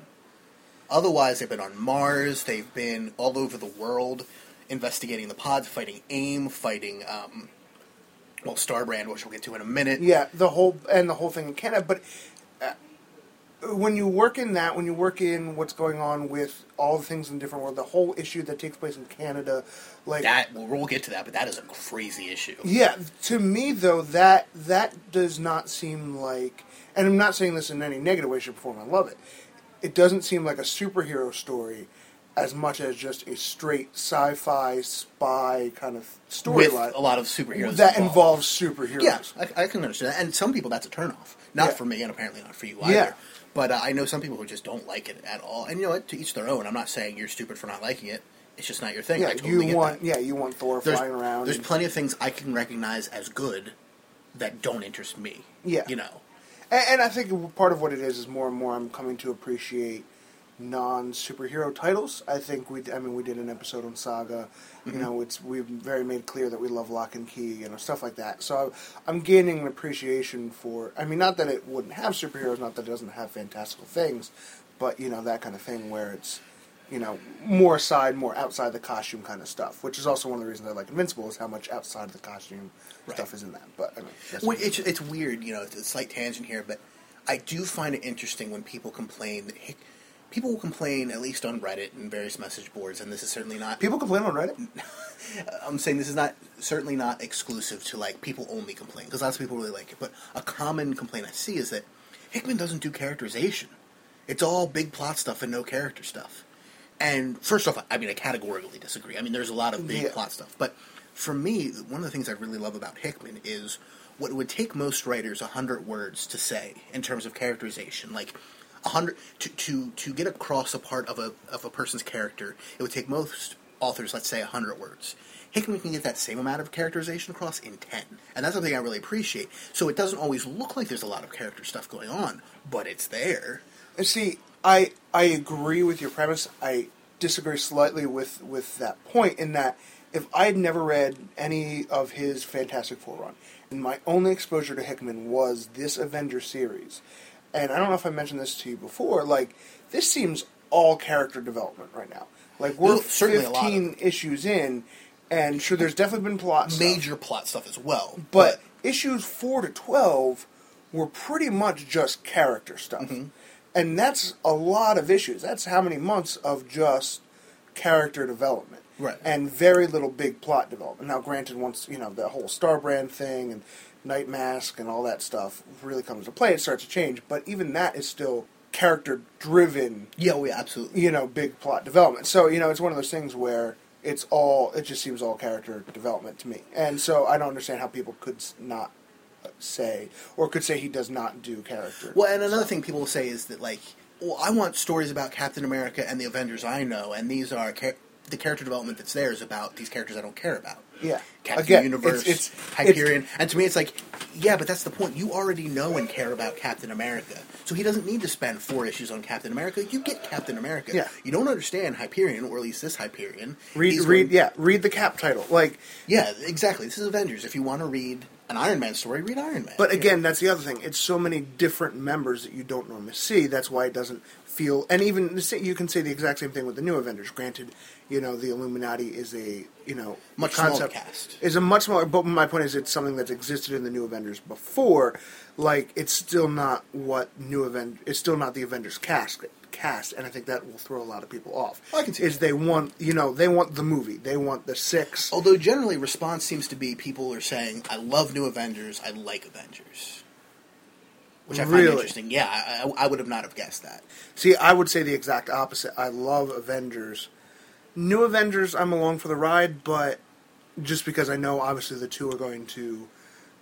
Otherwise, they've been on Mars. They've been all over the world, investigating the pods, fighting AIM, fighting um, well Starbrand, which we'll get to in a minute. Yeah, the whole and the whole thing in Canada. But uh, when you work in that, when you work in what's going on with all the things in the different world, the whole issue that takes place in Canada, like That well, we'll get to that, but that is a crazy issue. yeah, to me though that that does not seem like, and I'm not saying this in any negative way, shape, or form. I love it. It doesn't seem like a superhero story. As much as just a straight sci-fi spy kind of story. with storyline a lot of superheroes that involved. involves superheroes. Yeah, I, I can understand that. And some people, that's a turnoff. Not Yeah. for me, and apparently not for you either. Yeah. But uh, I know some people who just don't like it at all. And you know what? To each their own. I'm not saying you're stupid for not liking it. It's just not your thing. Yeah, totally you want that. yeah you want Thor There's, flying around. there's and- plenty of things I can recognize as good that don't interest me. Yeah. You know. And, and I think part of what it is is more and more I'm coming to appreciate non superhero titles. I think we, I mean, we did an episode on Saga. You Mm-hmm. know, it's we've very made clear that we love Locke and Key, you know, stuff like that. So I'm gaining an appreciation for. I mean, not that it wouldn't have superheroes, not that it doesn't have fantastical things, but you know that kind of thing where it's. You know, more side, more outside the costume kind of stuff, which is also one of the reasons I like Invincible is how much outside the costume Right. stuff is in that. But I mean, Well, it's, it's weird, you know, it's a slight tangent here, but I do find it interesting when people complain that Hick, people will complain, at least on Reddit and various message boards, and this is certainly not. people complain on Reddit. [laughs] I'm saying this is not certainly not exclusive to like people only complain because lots of people really like it. But a common complaint I see is that Hickman doesn't do characterization. It's all big plot stuff and no character stuff. And first off, I mean, I categorically disagree. I mean, there's a lot of big Yeah. plot stuff, but for me, one of the things I really love about Hickman is what it would take most writers a hundred words to say in terms of characterization. Like hundred to, to to get across a part of a of a person's character, it would take most authors, let's say, hundred words. Hickman can get that same amount of characterization across in ten, and that's something I really appreciate. So it doesn't always look like there's a lot of character stuff going on, but it's there. And See, I I agree with your premise. I disagree slightly with with that point in that if I had never read any of his Fantastic Four run, and my only exposure to Hickman was this Avenger series, and I don't know if I mentioned this to you before, like this seems all character development right now. Like we're certainly a lot of fifteen issues in, and sure, there's definitely been plot stuff. Major plot stuff as well, But issues four to twelve were pretty much just character stuff, Mm-hmm. and that's a lot of issues. That's how many months of just character development, Right. And very little big plot development. Now, granted, once you know the whole Starbrand thing and Night Mask and all that stuff really comes to play, it starts to change. But even that is still character driven yeah, oh, we absolutely. you know, big plot development. So, you know, it's one of those things where it's all, it just seems all character development to me. And so I don't understand how people could not say, or could say he does not do character. Well, and another thing people will say is that like, well, I want stories about Captain America and the Avengers I know, and these are char- the character development that's there is about these characters I don't care about. Yeah. Captain Again, Universe, it's- it's- Hyperion, and to me it's like, yeah, but that's the point. You already know and care about Captain America, so he doesn't need to spend four issues on Captain America. You get Captain America. Yeah. You don't understand Hyperion, or at least this Hyperion. Read, He's read, going- yeah, read the cap title. Like, yeah, exactly. This is Avengers. If you want to read an Iron Man story, read Iron Man. but again, that's the other thing. It's so many different members that you don't normally see. That's why it doesn't feel. And even you can say the exact same thing with the new Avengers. Granted, you know the Illuminati is a you know Much concept cast. is a much smaller. But my point is, it's something that's existed in the new Avengers before. Like, it's still not what new Avengers. It's still not the Avengers cast. Cast, and I think that will throw a lot of people off. Oh, I can see is that. they want you know they want the movie. They want the six. Although generally response seems to be people are saying, "I love New Avengers. I like Avengers," which I find Really? interesting. Yeah, I, I, I would have not have guessed that. See, I would say the exact opposite. I love Avengers. New Avengers, I'm along for the ride, but just because I know obviously the two are going to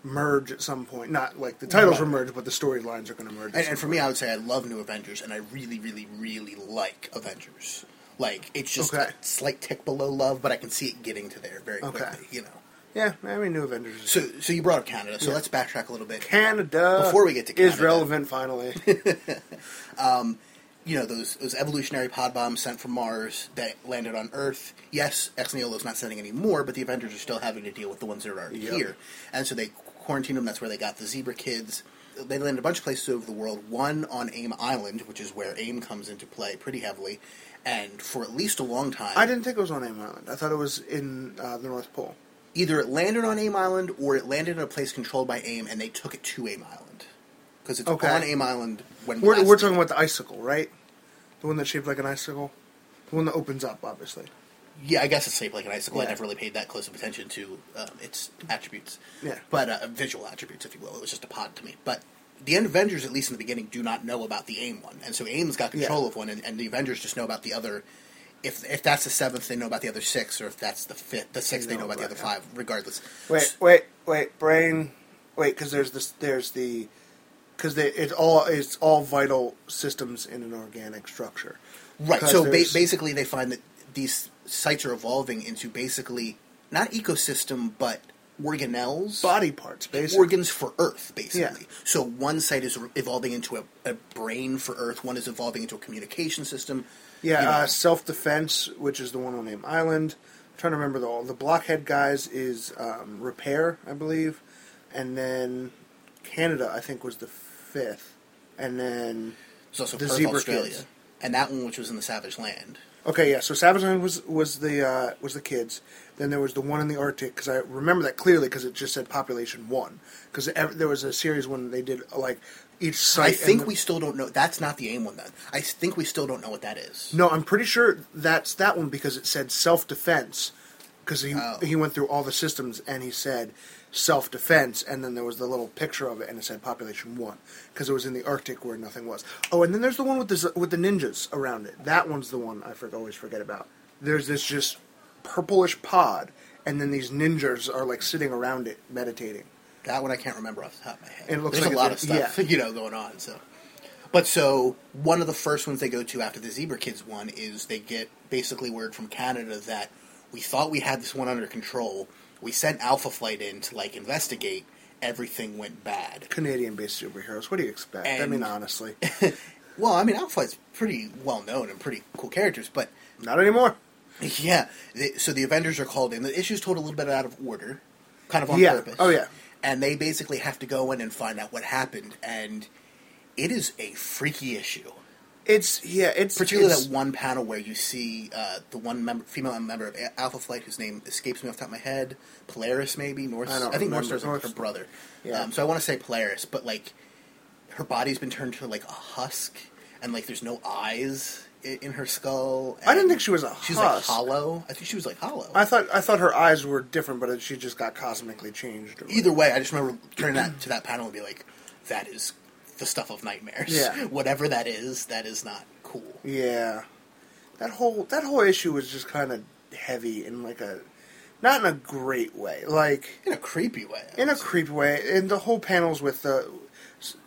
merge at some point. Not like the titles Right. will merge, but the storylines are going to merge. And, and for point. me, I would say I love New Avengers, and I really, really, really like Avengers. Like it's just Okay. a slight tick below love, but I can see it getting to there very Okay. quickly. You know. yeah, I mean, New Avengers. So, so you brought up Canada. So Yeah. let's backtrack a little bit. Canada Before we get to Canada. is relevant finally. [laughs] Um, you know those those evolutionary pod bombs sent from Mars that landed on Earth. Yes, Ex Nihilo's not sending any more, but the Avengers are still having to deal with the ones that are already Yep. here, and so they quarantined them. That's where they got the zebra kids. They landed a bunch of places over the world. One on AIM Island, which is where AIM comes into play pretty heavily, and for at least a long time, I didn't think it was on AIM Island. I thought it was in uh, the North Pole. either it landed on AIM Island or it landed in a place controlled by AIM, and they took it to AIM Island because it's Okay. on AIM Island when We're, we're talking about the icicle, right? The one that's shaped like an icicle. The one that opens up, obviously. Yeah, I guess it's shaped like an icicle. I Yeah. never really paid that close of attention to um, its attributes. Yeah. But uh, visual attributes, if you will. It was just a pod to me. But the end Avengers, at least in the beginning, do not know about the AIM one. And so AIM's got control Yeah. of one, and, and the Avengers just know about the other. If, if that's the seventh, they know about the other six, or if that's the fifth, the sixth, they know about the other five. Regardless. Wait, wait, wait, brain. Wait, because there's this. There's the. Because it's all it's all vital systems in an organic structure. Right. So ba- basically, they find that these sites are evolving into basically not ecosystem, but organelles. body parts, basically. organs for Earth, basically. Yeah. So one site is evolving into a, a brain for Earth. One is evolving into a communication system. Yeah, You know, uh, self defense, which is the one on AIM Island. I'm trying to remember the the blockhead guys is um, repair, I believe, and then Canada, I think, was the fifth, and then there's also the Perth, zebra Australia, kids. and that one, which was in the Savage Land. Okay, yeah. So Savage Land was was the uh, was the kids. Then there was the one in the Arctic because I remember that clearly because it just said population one. Because there was a series when they did like each site. I think the- we still don't know. That's not the AIM one, then. I think we still don't know what that is. No, I'm pretty sure that's that one because it said self defense. Because he Oh. he went through all the systems and he said self defense, and then there was the little picture of it and it said population one because it was in the Arctic where nothing was. Oh, and then there's the one with the with the ninjas around it. That one's the one I for, always forget about. There's this just purplish pod, and then these ninjas are like sitting around it meditating. That one I can't remember off the top of my head. And it looks There's like a lot of stuff, [laughs] you know, going on. So, but so one of the first ones they go to after the Zebra Kids one is they get basically word from Canada that we thought we had this one under control. We sent Alpha Flight in to like investigate. Everything went bad. Canadian-based superheroes. What do you expect? I mean, honestly, [laughs] Well, I mean, Alpha Flight's pretty well known and pretty cool characters, but not anymore. [laughs] yeah. they- So the Avengers are called in. The issue's told a little bit out of order, kind of on Yeah. purpose. Oh, yeah. And they basically have to go in and find out what happened, and it is a freaky issue. It's yeah. It's Particularly it's, that one panel where you see uh, the one member, female member of Alpha Flight whose name escapes me off the top of my head. Polaris, maybe North. I don't think. North Star's like her brother. Yeah. Um, so I want to say Polaris, but like her body's been turned to like a husk, and like there's no eyes i- in her skull. I didn't think she was a She's like hollow. I think she was like hollow. I thought I thought her eyes were different, but she just got cosmically changed. or Either way, I just remember turning that to that panel and be like, "That is the stuff of nightmares. Yeah. [laughs] Whatever that is, that is not cool." Yeah, that whole that whole issue was just kind of heavy in like a not in a great way, like In a creepy way. I in a creepy way. And the whole panels with the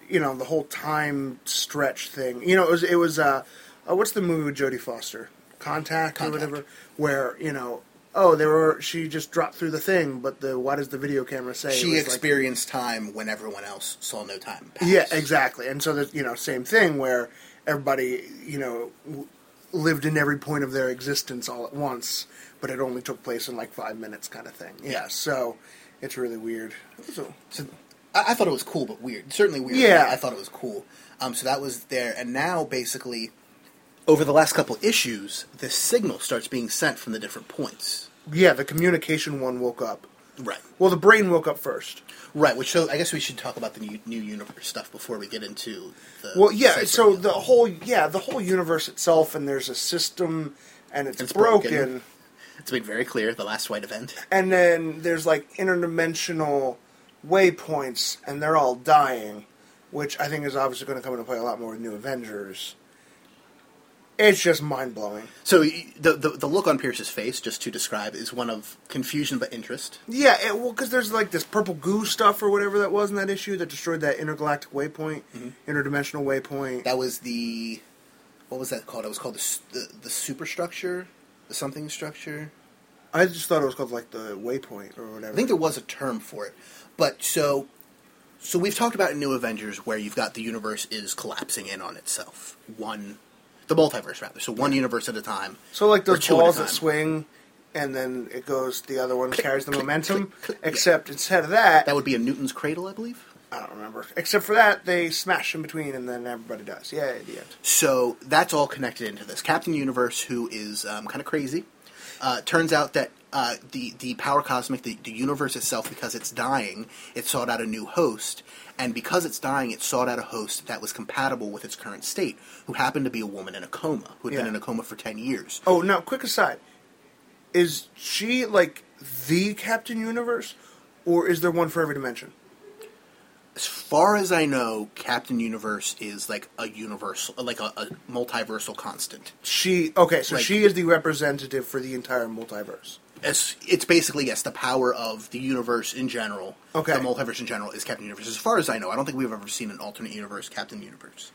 you know the whole time stretch thing. You know, it was it was uh, uh what's the movie with Jodie Foster contact, or whatever, where you know, oh, they were she just dropped through the thing, but the why does the video camera say it She was like- experienced time when everyone else saw no time pass. yeah, exactly. And so there's you know same thing where everybody you know w- lived in every point of their existence all at once, but it only took place in like five minutes, kind of thing. Yeah, so it's really weird. So, So I, I thought it was cool, but weird. Certainly weird. Yeah. I thought it was cool. Um, so that was there, and now basically, over the last couple issues, the signal starts being sent from the different points. yeah, the communication one woke up. Right. Well, the brain woke up first. Right. Which so I guess we should talk about the new, new universe stuff before we get into the. Well, yeah. So the whole yeah the whole universe itself, and there's a system, and it's, It's broken, broken. it's made very clear the last white event. and then there's like interdimensional waypoints, and they're all dying, which I think is obviously going to come into play a lot more with New Avengers. It's just mind blowing. So the, the the look on Pierce's face, just to describe, is one of confusion but interest. Yeah, it, well, because there's like this purple goo stuff or whatever that was in that issue that destroyed that intergalactic waypoint, mm-hmm. interdimensional waypoint. That was the what was that called? It was called the the, the superstructure, the something structure. I just thought it was called like the waypoint or whatever. I think there was a term for it, but so so we've talked about in New Avengers where you've got the universe is collapsing in on itself, one the multiverse rather. So one universe at a time. So like those two at a balls that time. swing, and then it goes. The other one carries the click, momentum. click, click, yeah. except instead of that, That would be a Newton's cradle, I believe. I don't remember. Except for that, they smash in between, and then everybody dies. Yeah, at the end. So that's all connected into this. Captain Universe, who is um, kind of crazy, uh, turns out that uh, the the power cosmic, the, the universe itself, because it's dying, it sought out a new host, and because it's dying, it sought out a host that was compatible with its current state, who happened to be a woman in a coma, who had been in a coma for ten years. Oh, now quick aside: is she like the Captain Universe, or is there one for every dimension? As far as I know, Captain Universe is like a universal, like a, a multiversal constant. She okay, so Like- she is the representative for the entire multiverse. It's, it's basically yes, the power of the universe in general. Okay. The multiverse in general is Captain Universe. As far as I know, I don't think we've ever seen an alternate universe Captain Universe.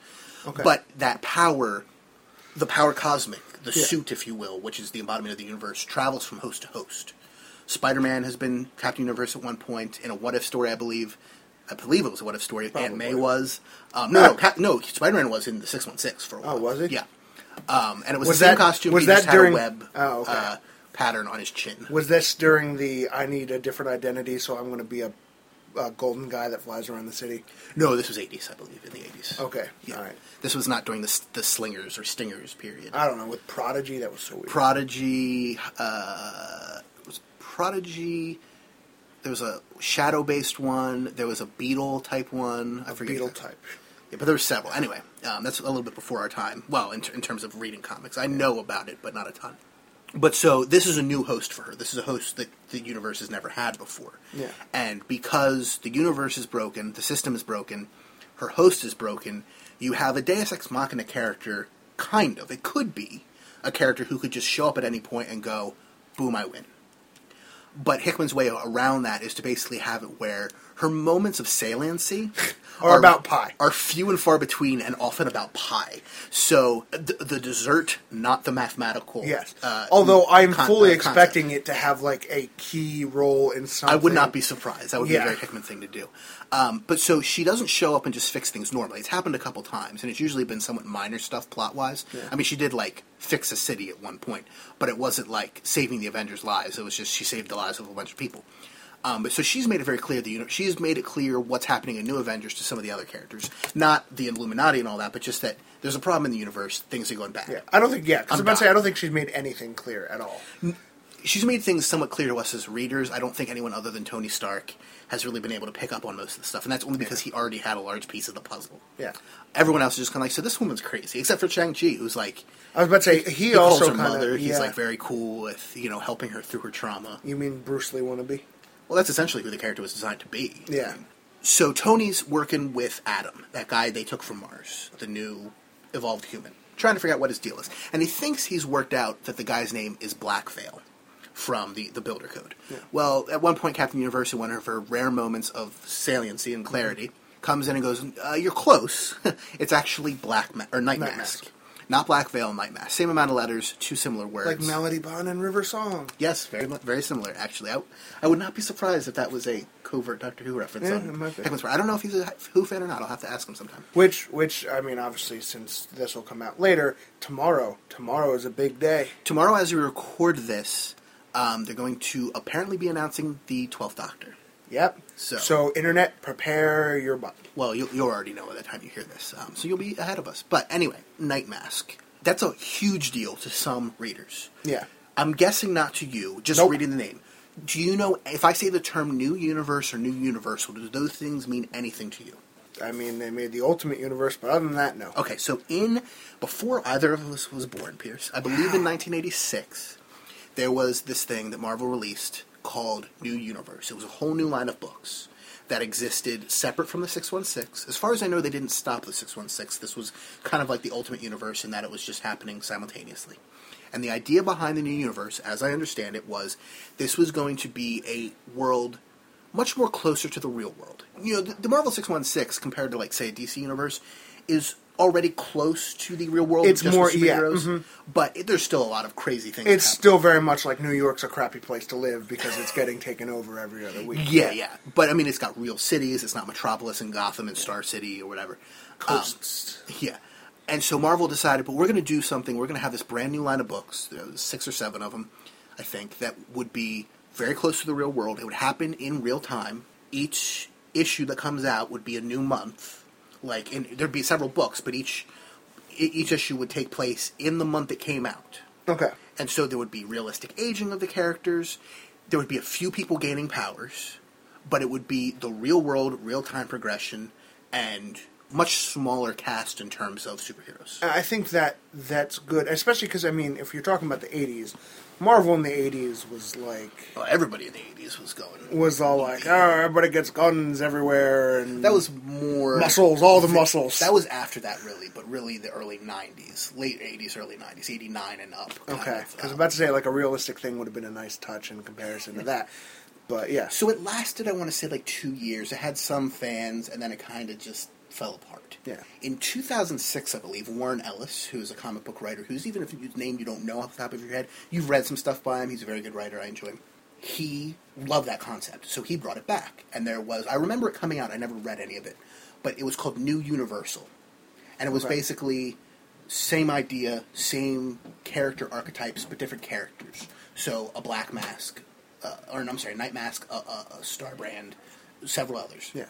Okay, But that power, the power cosmic, the Yeah. suit, if you will, which is the embodiment of the universe, travels from host to host. Spider-Man has been Captain Universe at one point in a What If story, I believe. I believe it was a What If story. Aunt May was. Um, no, no, Cap- no. Spider-Man was in the Six One Six for a while. Oh, was he? Yeah. Um, and it was, Was the same that- costume. was he that just had during- a web Oh, okay. uh, pattern on his chin. was this during the I need a different identity, so I'm going to be a, a golden guy that flies around the city? No, this was 80s, I believe, in the 80s. Okay, Yeah. all right. This was not during the, the Slingers or Stingers period. I don't know with Prodigy that was so weird. Prodigy, uh, was Prodigy. There was a shadow based one. There was a Beetle type one. I a forget. beetle type. Yeah, but there were several. Anyway, um, that's a little bit before our time. Well, in, ter- in terms of reading comics, I know about it, but not a ton. But so this is a new host for her. This is a host that the universe has never had before. Yeah. And because the universe is broken, the system is broken, her host is broken, you have a Deus Ex Machina character, kind of. It could be a character who could just show up at any point and go, boom, I win. But Hickman's way around that is to basically have it where her moments of saliency [laughs] Are about pie. Are few and far between, and often about pie. So th- the dessert, not the mathematical. Yes. uh, Although I'm con- fully uh, expecting it to have like a key role in something. I would not be surprised. That would be a very Hickman thing to do. Um, but so she doesn't show up and just fix things normally. It's happened a couple times, and it's usually been somewhat minor stuff plot wise. I mean, she did like fix a city at one point, but it wasn't like saving the Avengers' lives. It was just she saved the lives of a bunch of people. Um, but so she's made it very clear. that you know, she's made it clear what's happening in New Avengers to some of the other characters, not the Illuminati and all that, but just that there's a problem in the universe. Things are going bad. Yeah, I don't think. Yeah, because I'm about to say. I don't think she's made anything clear at all. she's made things somewhat clear to us as readers. I don't think anyone other than Tony Stark has really been able to pick up on most of the stuff, and that's only because he already had a large piece of the puzzle. Yeah. Everyone else is just kind of like, so this woman's crazy, except for Shang Chi, who's like, I was about to say he, he calls also her kind mother. of. He's Yeah. like very cool with you know helping her through her trauma. You mean Bruce Lee wannabe? Well, that's essentially who the character was designed to be. Yeah. So Tony's working with Adam, that guy they took from Mars, the new evolved human, trying to figure out what his deal is. And he thinks he's worked out that the guy's name is Blackveil from the, the Builder Code. Well, at one point, Captain Universe, in one of her rare moments of saliency and clarity, comes in and goes, uh, "You're close. [laughs] it's actually Black Ma- or Night Night Mask." Mask. Not Black Veil and Night Mask. Same amount of letters, two similar words. Like Melody Pond and River Song. Yes, very very similar. Actually, I, I would not be surprised if that was a covert Doctor Who reference. Yeah, on it might be. I don't know if he's a Who fan or not. I'll have to ask him sometime. Which, which I mean, obviously, since this will come out later, tomorrow, tomorrow is a big day. Tomorrow, as we record this, um, they're going to apparently be announcing the Twelfth Doctor. Yep. So- so internet, prepare your butt. Well, you, you already know by the time you hear this, um, so you'll be ahead of us. But anyway, Night Mask. That's a huge deal to some readers. Yeah. I'm guessing not to you, just Nope. reading the name. Do you know if I say the term New Universe or New Universal, do those things mean anything to you? I mean, they made the Ultimate Universe, but other than that, no. Okay, so in before either of us was born, Pierce, I believe in 1986, there was this thing that Marvel released called New Universe. It was a whole new line of books that existed separate from the 616. As far as I know, they didn't stop the 616. This was kind of like the Ultimate Universe in that it was just happening simultaneously. And the idea behind the New Universe, as I understand it, was this was going to be a world much more closer to the real world. You know, the, the Marvel 616 compared to like say a DC universe is already close to the real world. It's more- yeah, mhm. but it, there's still a lot of crazy things. It's still very much like New York's a crappy place to live because it's getting taken over every other week. yeah, yeah. But I mean, it's got real cities. It's not Metropolis and Gotham and Star City or whatever. Um, Yeah. And so Marvel decided, but we're going to do something. We're going to have this brand new line of books, six or seven of them, I think, that would be very close to the real world. It would happen in real time. Each issue that comes out would be a new month. Like, and there'd be several books, but each each issue would take place in the month it came out. Okay. And so there would be realistic aging of the characters. There would be a few people gaining powers, but it would be the real world, real time progression, and much smaller cast in terms of superheroes. I think that that's good, especially because I mean, if you're talking about the '80s, Marvel in the '80s was like Well, everybody in the eighties was going. was all like, oh, everybody gets guns everywhere, and That was more muscles, all the muscles. That was after that, really, but really the early '90s, late '80s, early '90s, '89 and up. okay. Because I was um, about to say like a realistic thing would have been a nice touch in comparison to that, but yeah. So it lasted, I want to say, like two years. It had some fans, and then it kind of just fell apart. Yeah. In 2006, I believe, Warren Ellis, who's a comic book writer, who's even if his name you don't know off the top of your head, you've read some stuff by him. He's a very good writer. I enjoy him. He loved that concept, so he brought it back. And there was, I remember it coming out. I never read any of it, but it was called New Universal, and it was Okay. basically same idea, same character archetypes, but different characters. So a Black Mask, uh, or no, I'm sorry, Night Mask, a, a, a Starbrand, several others. Yeah.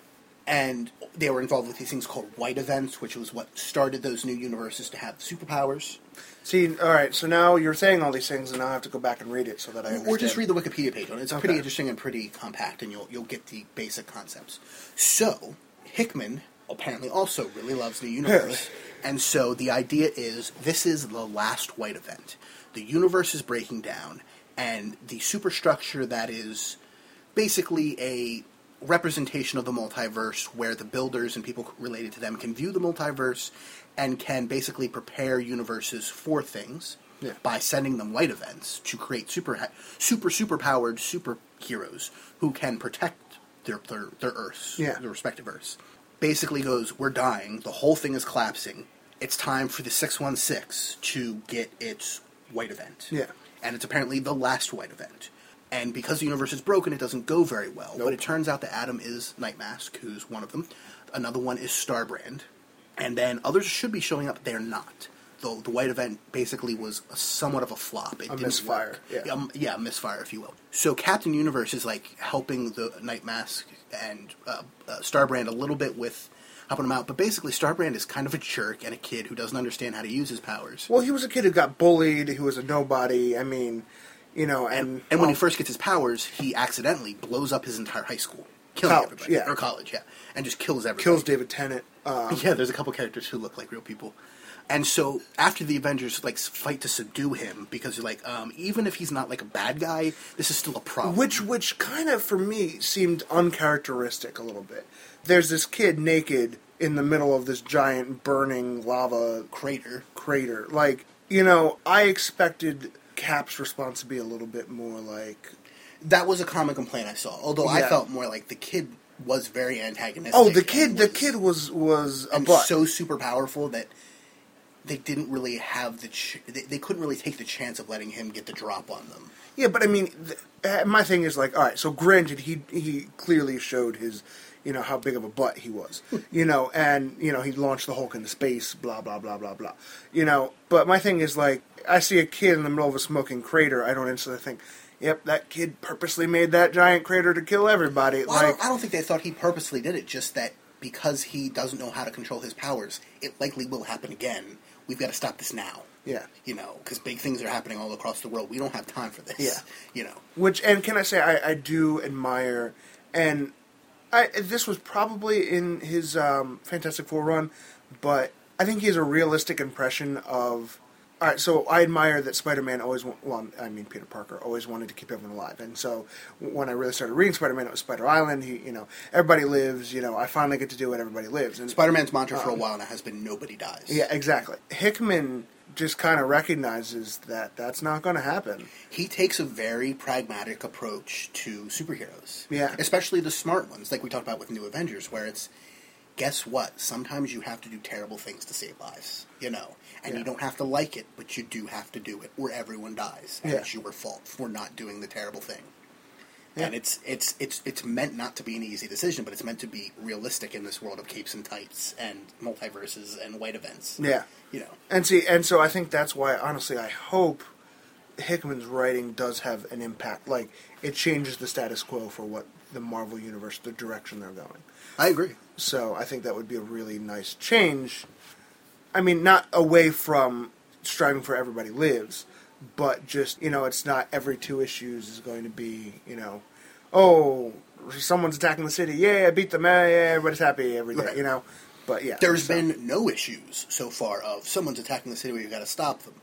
And they were involved with these things called White Events, which was what started those new universes to have superpowers. See, all right. So now you're saying all these things, and now I have to go back and read it so that I understand. Or just read the Wikipedia page on it. It's pretty interesting and pretty compact, and you'll you'll get the basic concepts. So Hickman apparently also really loves the universe, and so the idea is this is the last White event. The universe is breaking down, and the superstructure that is basically a representation of the multiverse where the builders and people related to them can view the multiverse and can basically prepare universes for things Yeah. by sending them white events to create super super super powered superheroes who can protect their their, their earths Yeah. their respective earths basically goes we're dying the whole thing is collapsing it's time for the 616 to get its white event Yeah. and it's apparently the last white event. And because the universe is broken, it doesn't go very well. Nope. But it turns out that Adam is Night Mask, who's one of them. Another one is Starbrand. And then others should be showing up. They're not. The, the white event basically was a, somewhat of a flop. It A didn't misfire, work. yeah. um, yeah, a misfire, if you will. So Captain Universe is like helping the Night Mask and uh, uh, Starbrand a little bit with helping him out. But basically, Starbrand is kind of a jerk and a kid who doesn't understand how to use his powers. Well, he was a kid who got bullied. He was a nobody. I mean, you know, and And when he first gets his powers, he accidentally blows up his entire high school, killing College, everybody. yeah. Or college, yeah. And just kills everybody. kills David Tennant. Um, [laughs] Yeah, there's a couple characters who look like real people. And so after the Avengers like fight to subdue him, because you're like, um, even if he's not like a bad guy, this is still a problem. which which kind of for me seemed uncharacteristic a little bit. There's this kid naked in the middle of this giant burning lava crater. crater. Like, you know, I expected Cap's response to be a little bit more like, That was a common complaint I saw. Although I felt more like the kid was very antagonistic. oh, the kid, the kid was was a butt. so super powerful that they didn't really have the ch- they, they couldn't really take the chance of letting him get the drop on them. Yeah, but I mean, th- uh, my thing is like, all right. So granted, he he clearly showed his, you know, how big of a butt he was, [laughs] you know, and you know he launched the Hulk into space, blah blah blah blah blah, you know. But my thing is like, I see a kid in the middle of a smoking crater, I don't instantly think, yep, that kid purposely made that giant crater to kill everybody. Well, I, like, don't, I don't think they thought he purposely did it. Just that because he doesn't know how to control his powers, it likely will happen again. We've got to stop this now. Yeah. You know, because big things are happening all across the world. We don't have time for this. Yeah. You know. Which and can I say I, I do admire and I this was probably in his um, Fantastic Four run, but I think he has a realistic impression of. All right, so I admire that Spider-Man always, wa- well, I mean Peter Parker always wanted to keep everyone alive, and so when I really started reading Spider-Man, it was Spider Island. He, you know, everybody lives. You know, I finally get to do what everybody lives. And Spider-Man's mantra for a Um, while now has been nobody dies. yeah, exactly. Hickman just kind of recognizes that that's not going to happen. He takes a very pragmatic approach to superheroes. Yeah. Especially the smart ones, like we talked about with New Avengers, where it's guess what? Sometimes you have to do terrible things to save lives. You know. And Yeah. you don't have to like it, but you do have to do it, or everyone dies. And Yeah. it's your fault for not doing the terrible thing. Yeah. And it's it's it's it's meant not to be an easy decision, but it's meant to be realistic in this world of capes and tights and multiverses and white events. Yeah. You know. And see, and so I think that's why, honestly, I hope Hickman's writing does have an impact. Like it changes the status quo for what the Marvel universe, the direction they're going. I agree. So I think that would be a really nice change. I mean, not away from striving for everybody lives, but just you know, it's not every two issues is going to be you know, oh, someone's attacking the city, yeah, I beat them, yeah, everybody's happy every day, Right. you know. But yeah, There's so- been no issues so far of someone's attacking the city where you've got to stop them.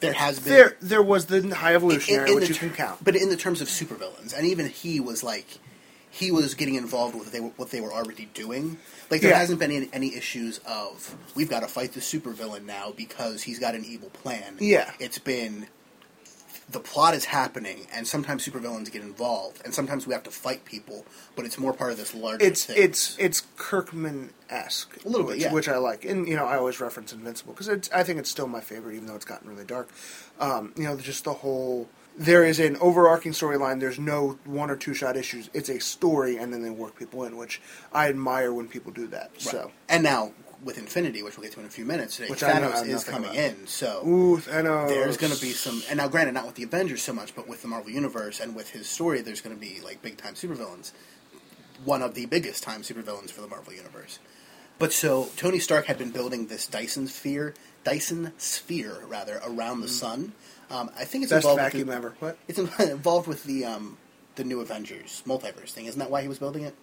There has been there. There was the High in- Evolutionary, in which the you can count. but in the terms of supervillains, and even he was like, he was getting involved with what they were, what they were already doing. Like there Yeah. hasn't been any, any issues of we've got to fight the supervillain now because he's got an evil plan. Yeah. it's been the plot is happening, and sometimes supervillains get involved, and sometimes we have to fight people, but it's more part of this larger. it's thing. it's it's Kirkman esque A little bit, which, yeah. which I like, and you know I always reference Invincible because I think it's still my favorite, even though it's gotten really dark. Um, you know, just the whole there is an overarching storyline. There's no one or two shot issues. It's a story, and then they work people in, which I admire when people do that. Right. So, and now with Infinity, which we'll get to in a few minutes, eh, Which I know- I Thanos know is coming about. in, so ooh, there's going to be some. And now, granted, not with the Avengers so much, but with the Marvel Universe and with his story, there's going to be like big time supervillains. One of the biggest time supervillains for the Marvel Universe. But so Tony Stark had been building this Dyson sphere, Dyson sphere rather, around the mm. sun. Um, I think it's best involved vacuum with the, ever. What? It's [laughs] involved with the um, the new Avengers multiverse thing. Isn't that why he was building it?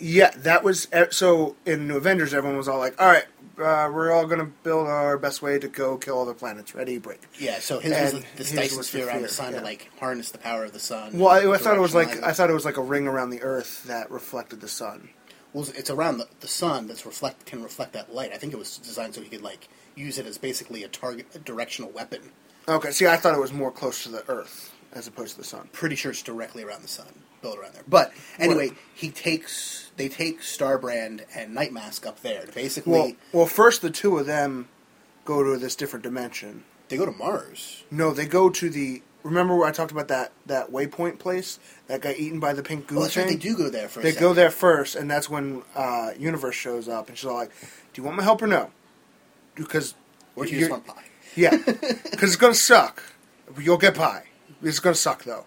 Yeah, that was so. In New Avengers, everyone was all like, "All right, uh, we're all going to build our best way to go kill all the planets. Ready, break." Yeah, so his was And this his Dyson was sphere the around the sun yeah. to like harness the power of the sun. Well, I, I thought it was like I thought it was like a ring around the Earth that reflected the sun. Well, it's around the, the sun that's reflect can reflect that light. I think it was designed so he could like use it as basically a target, a directional weapon. Okay, see, I thought it was more close to the Earth as opposed to the sun. Pretty sure it's directly around the sun, built around there. But anyway, he takes they take Starbrand and Nightmask up there to basically Well, well, first the two of them go to this different dimension. they go to Mars. No, they go to the. Remember where I talked about that that waypoint place that got eaten by the pink goo Well, that's right. They do go there for. They go there first, and that's when uh, Universe shows up, and she's all like, "Do you want my help or no?" Because or do you just want pie? Yeah, [laughs] because it's gonna suck. You'll get pie. It's gonna suck though.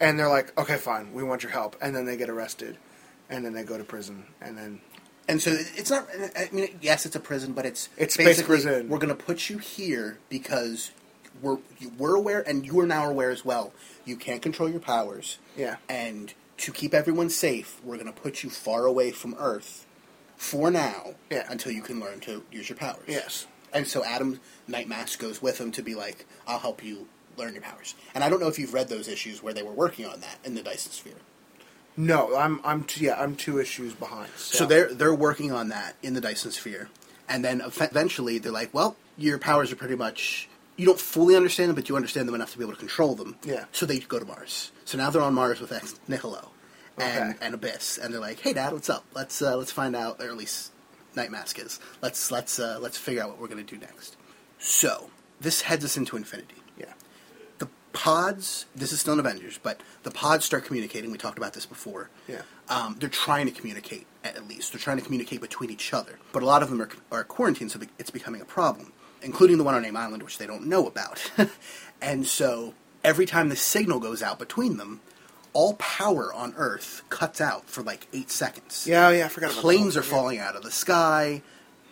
And they're like, okay, fine, we want your help. And then they get arrested, and then they go to prison, and then And so it's not. I mean, yes, it's a prison, but it's It's basically prison. we're going to put you here because we're we're aware, and you are now aware as well. You can't control your powers. Yeah. And to keep everyone safe, we're going to put you far away from Earth for now. Yeah. Until you can learn to use your powers. yes, And so Adam Nightmask goes with him to be like, "I'll help you learn your powers." And I don't know if you've read those issues where they were working on that in the Dyson Sphere. no, I'm I'm t- yeah, I'm two issues behind. So, So they're they're working on that in the Dyson Sphere, and then eventually they're like, "Well, your powers are pretty much you don't fully understand them, but you understand them enough to be able to control them." Yeah. So they go to Mars. So now they're on Mars with Ex Nihilo and, Okay. and Abyss, and they're like, "Hey, Dad, what's up? Let's uh, let's find out, or at least Nightmask is. Let's let's uh, let's figure out what we're gonna do next." So this heads us into Infinity. Yeah. The pods. This is still in Avengers, but the pods start communicating. We talked about this before. Yeah. Um, they're trying to communicate at least. They're trying to communicate between each other, but a lot of them are, are quarantined, so it's becoming a problem, including the one on AIM Island, which they don't know about. [laughs] and so every time the signal goes out between them, all power on Earth cuts out for like eight seconds. Yeah, yeah, I forgot about Planes are falling out of the sky,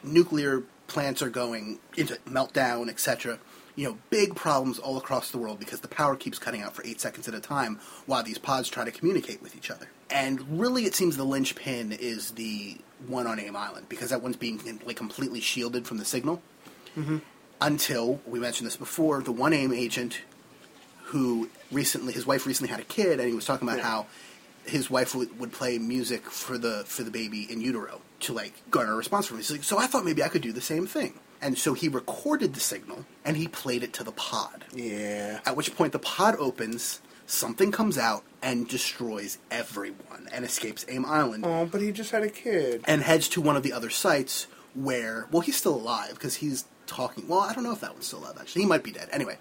nuclear plants are going into meltdown, etc. You know, big problems all across the world because the power keeps cutting out for eight seconds at a time while these pods try to communicate with each other. And really, it seems the linchpin is the one on AIM Island because that one's being like completely shielded from the signal. Mm-hmm. Until we mentioned this before, the one Aim agent who recently his wife recently had a kid, and he was talking about Yeah. how his wife would, would play music for the for the baby in utero to like garner a response from him. He's like, so I thought maybe I could do the same thing, and so he recorded the signal and he played it to the pod. Yeah. At which point the pod opens, something comes out and destroys everyone and escapes AIM Island Oh, but he just had a kid. and heads to one of the other sites where, well, he's still alive because he's talking. Well, I don't know if that one's still alive. Actually, he might be dead. Anyway,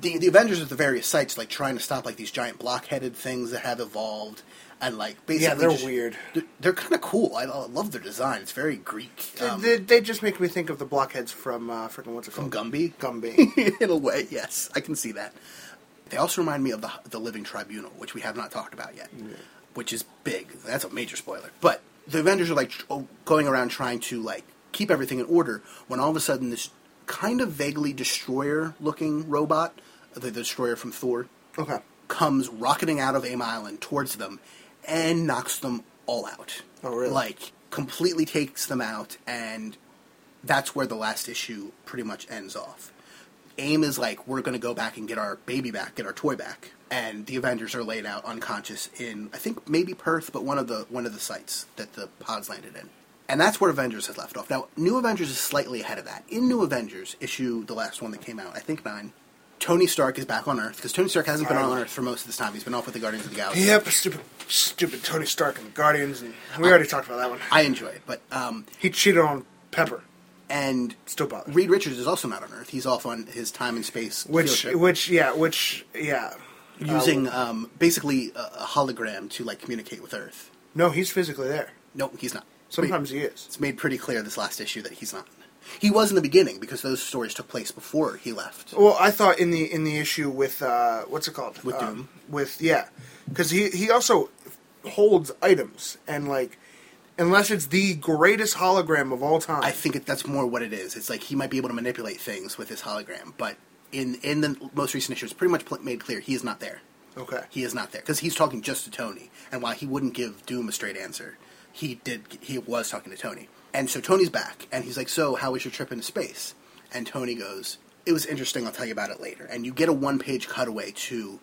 the the Avengers at the various sites like trying to stop like these giant block-headed things that have evolved, and like basically Yeah, they're just- weird. They're, they're kind of cool. I, I love their design. It's very Greek. Um, they, they just make me think of the blockheads from uh, freaking what's it from called? Gumby. Gumby. [laughs] in a way, yes, I can see that. They also remind me of the the Living Tribunal, which we have not talked about yet, which is big. That's a major spoiler. But the Avengers are like tr- oh, going around trying to like keep everything in order when all of a sudden this kind of vaguely destroyer-looking robot, the destroyer from Thor, okay. comes rocketing out of AIM Island towards them and knocks them all out. Oh, really? Like completely takes them out, and that's where the last issue pretty much ends off. AIM is like, we're going to go back and get our baby back, get our toy back, and the Avengers are laid out unconscious in, I think maybe Perth, but one of the one of the sites that the pods landed in. And that's where Avengers has left off. Now, New Avengers is slightly ahead of that. In New Avengers, issue the last one that came out, I think nine, Tony Stark is back on Earth because Tony Stark hasn't been on Earth for most of this time. He's been off with the Guardians of the Galaxy. Yep, stupid, stupid Tony Stark and the Guardians, and we already talked about that one. I enjoy it, but um, He cheated on Pepper, and still bothers. Reed Richards is also not on Earth. He's off on his time and space field Which, trip, which, yeah, which, yeah. using Uh, um, basically a, a hologram to like communicate with Earth. no, he's physically there. No, he's not. Sometimes he is. It's made pretty clear this last issue that he's not. He was in the beginning because those stories took place before he left. Well, I thought in the in the issue with uh, what's it called? With Um, Doom? With yeah, because he he also holds items and like unless it's the greatest hologram of all time. I think it, that's more what it is. It's like he might be able to manipulate things with his hologram, but in in the most recent issue, it's pretty much pl- made clear he is not there. okay. He is not there because he's talking just to Tony. And while he wouldn't give Doom a straight answer, he did. He was talking to Tony. And so Tony's back, and he's like, "So, how was your trip into space?" And Tony goes, "It was interesting. I'll tell you about it later." And you get a one-page cutaway to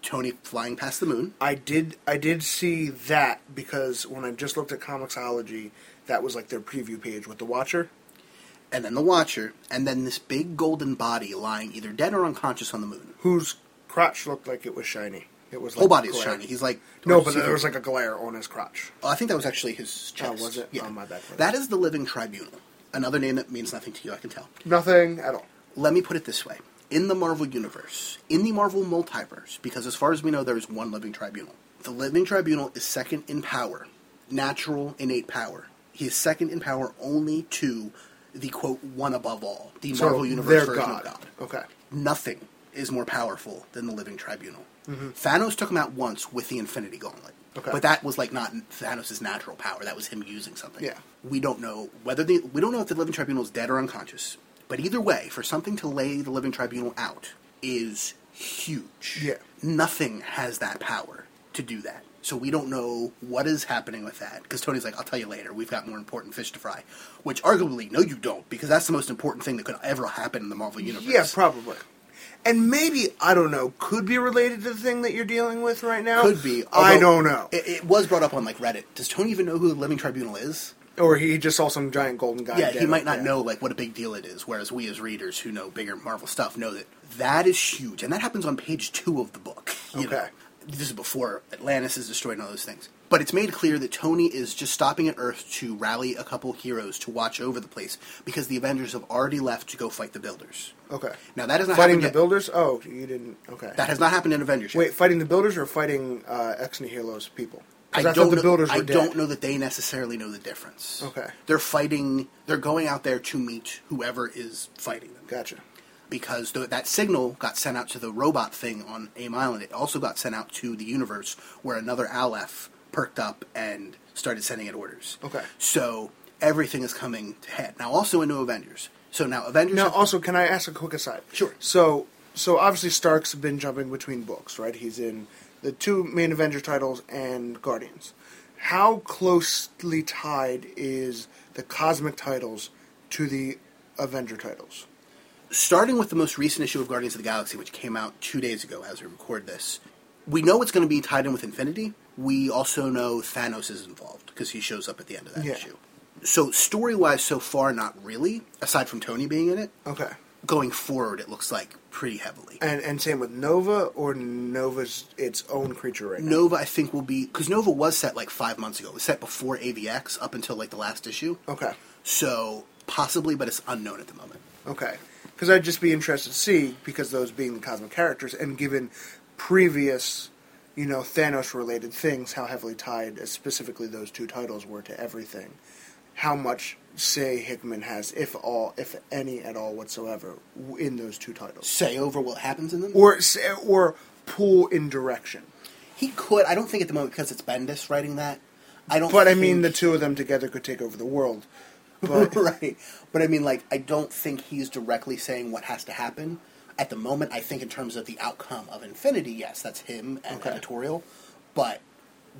Tony flying past the moon. I did I did see that because when I just looked at Comixology, that was like their preview page with the Watcher. and then the Watcher, and then this big golden body lying either dead or unconscious on the moon. whose crotch looked like it was shiny. It was like Whole body is glare. shiny. He's like no, but there was like a glare on his crotch. Oh, I think that was actually his chest. Oh, was it? Yeah. Oh, my bad That is the Living Tribunal. Another name that means nothing to you, I can tell. Nothing at all. Let me put it this way. In the Marvel Universe, in the Marvel multiverse, because as far as we know, there is one Living Tribunal. The Living Tribunal is second in power, natural, innate power. He is second in power only to the quote one above all, the So Marvel Universe version God. of God. Okay. Nothing is more powerful than the Living Tribunal. Mm-hmm. Thanos took him out once with the Infinity Gauntlet. Okay. But that was like not Thanos' natural power. That was him using something. Yeah. We don't know whether the we don't know if the Living Tribunal is dead or unconscious. But either way, for something to lay the Living Tribunal out is huge. Yeah. Nothing has that power to do that. So we don't know what is happening with that. Because Tony's like, I'll tell you later. We've got more important fish to fry. Which arguably, no, you don't, because that's the most important thing that could ever happen in the Marvel universe. Yeah, probably. And maybe I don't know. Could be related to the thing that you're dealing with right now. Could be. I don't know. It, it was brought up on like Reddit. Does Tony even know who the Living Tribunal is? or he just saw some giant golden guy. yeah, he might not there. know like what a big deal it is. Whereas we as readers who know bigger Marvel stuff know that that is huge, and that happens on page two of the book. you know. Okay. this is before Atlantis is destroyed and all those things. But it's made clear that Tony is just stopping at Earth to rally a couple heroes to watch over the place because the Avengers have already left to go fight the Builders. Okay. Now that has not fighting the yet. builders. Oh, you didn't. Okay. That has not happened in Avengers yet. Wait, fighting the builders or fighting uh, Ex Nihilo's people? I, I, don't thought the know, builders I dead. don't know that they necessarily know the difference. Okay. They're fighting. They're going out there to meet whoever is fighting them. Gotcha. because th- that signal got sent out to the robot thing on AIM Island. It also got sent out to the universe where another Aleph perked up and started sending it orders. Okay. So everything is coming to head. Now, also into Avengers. So now Avengers. Now, also, can I ask a quick aside? Sure. So, so obviously Stark's been jumping between books, right? He's in the two main Avengers titles and Guardians. How closely tied is the cosmic titles to the Avenger titles? starting with the most recent issue of Guardians of the Galaxy, which came out two days ago as we record this, we know it's going to be tied in with Infinity. We also know Thanos is involved because he shows up at the end of that Yeah. issue. So story wise, so far, not really. Aside from Tony being in it, Okay. going forward, it looks like pretty heavily. And and same with Nova, or Nova's its own creature right now. Nova, I think, will be because Nova was set like five months ago. It was set before AVX up until like the last issue. Okay. So possibly, but it's unknown at the moment. Okay. Because I'd just be interested to see, because those being the cosmic characters, and given previous, you know, Thanos related things, how heavily tied specifically those two titles were to everything. How much say Hickman has, if all, if any at all whatsoever, in those two titles, Say over what happens in them, or say- or pull in direction. he could. I don't think at the moment because it's Bendis writing that. I don't. But I mean, the two of them together could take over the world. [laughs] But right. But I mean, like, I don't think he's directly saying what has to happen. At the moment, I think in terms of the outcome of Infinity, yes, that's him and Okay. editorial. But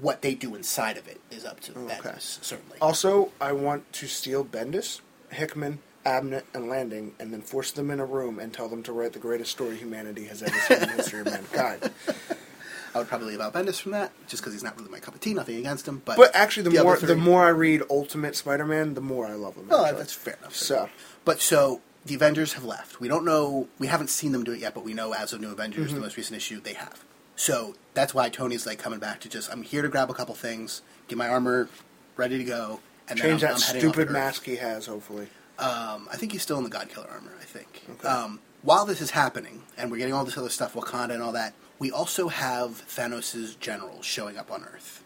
what they do inside of it is up to Okay. Bendis, certainly. Also, I want to steal Bendis, Hickman, Abnett, and Lanning, and then force them in a room and tell them to write the greatest story humanity has ever seen in the history of mankind. [laughs] I would probably leave out Bendis from that, just because he's not really my cup of tea. Nothing against him, but But actually, the, other more the more I read Ultimate Spider-Man, the more I love him. Oh, actually. that's fair enough. So, But so the Avengers have left. We don't know. We haven't seen them do it yet, but we know as of New Avengers, Mm-hmm. the most recent issue, they have. So that's why Tony's like coming back to just I'm here to grab a couple things, get my armor ready to go, and change then I'm, that stupid mask he has. Hopefully, Um, I think he's still in the God Killer armor. I think. Okay. Um, while this is happening, and we're getting all this other stuff, Wakanda and all that, we also have Thanos' generals showing up on Earth.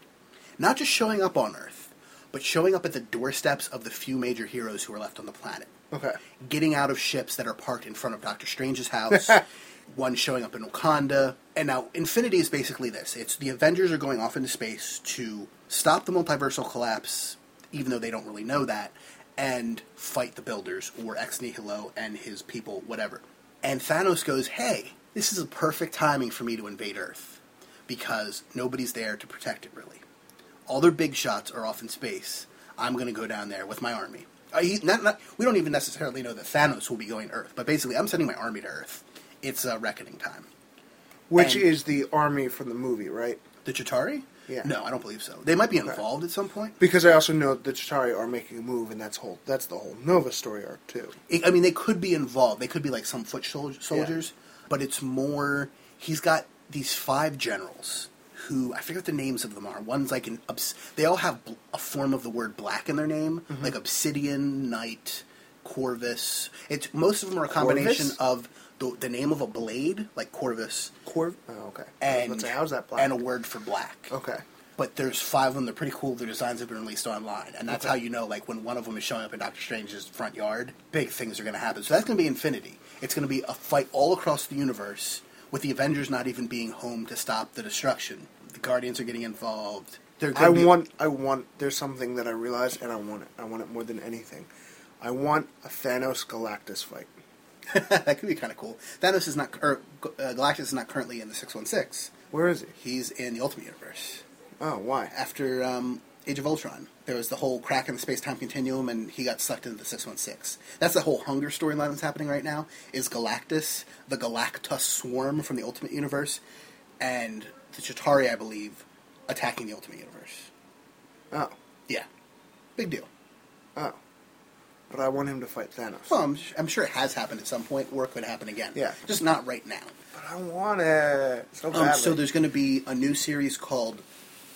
Not just showing up on Earth, but showing up at the doorsteps of the few major heroes who are left on the planet okay. getting out of ships that are parked in front of Doctor Strange's house, [laughs] one showing up in Wakanda. And now Infinity is basically this. It's the Avengers are going off into space to stop the multiversal collapse, even though they don't really know that, and fight the builders or Ex Nihilo and his people, whatever. And Thanos goes, Hey, this is a perfect timing for me to invade Earth. Because nobody's there to protect it really all their big shots are off in space. I'm going to go down there with my army. Uh, he, not, not, we don't even necessarily know that Thanos will be going to Earth, but basically, I'm sending my army to Earth. It's uh, reckoning time. Which And- is the army from the movie, right? The Chitauri? Yeah. No, I don't believe so. They might be involved at some point. Because I also know the Chitauri are making a move, and that's whole that's the whole Nova story arc too. I I mean, they could be involved. They could be like some foot sol- soldiers, but it's more. He's got these five generals who I forget what the names of them are. One's like an. obs- They all have bl- a form of the word black in their name, Mm-hmm. like Obsidian, Knight, Corvus. It's most of them are a combination Corvus? of the, the name of a blade, like Corvus, Corv. Oh, okay. and say, how's that black? and a word for black. Okay. But there's five of them. They're pretty cool. Their designs have been released online, and that's Okay. how you know, like, when one of them is showing up in Doctor Strange's front yard, big things are going to happen. So that's going to be Infinity. It's going to be a fight all across the universe, with the Avengers not even being home to stop the destruction. The Guardians are getting involved. I be- want, I want. There's something that I realized, and I want it. I want it more than anything. I want a Thanos Galactus fight. [laughs] that could be kind of cool. Thanos is not, or uh, Galactus is not currently in the six one six. Where is he? He's in the Ultimate Universe. Oh, why? after um, Age of Ultron. There was the whole crack in the space time continuum, and he got sucked into the six one six. That's the whole hunger storyline that's happening right now. Is Galactus the Galactus swarm from the Ultimate Universe, and the Chitauri, I believe, attacking the Ultimate Universe. Oh, Yeah, big deal. oh. but I want him to fight Thanos. Well, I'm, I'm sure it has happened at some point, or it could happen again. Yeah. just not right now. but I want it so Um, badly. so there's going to be a new series called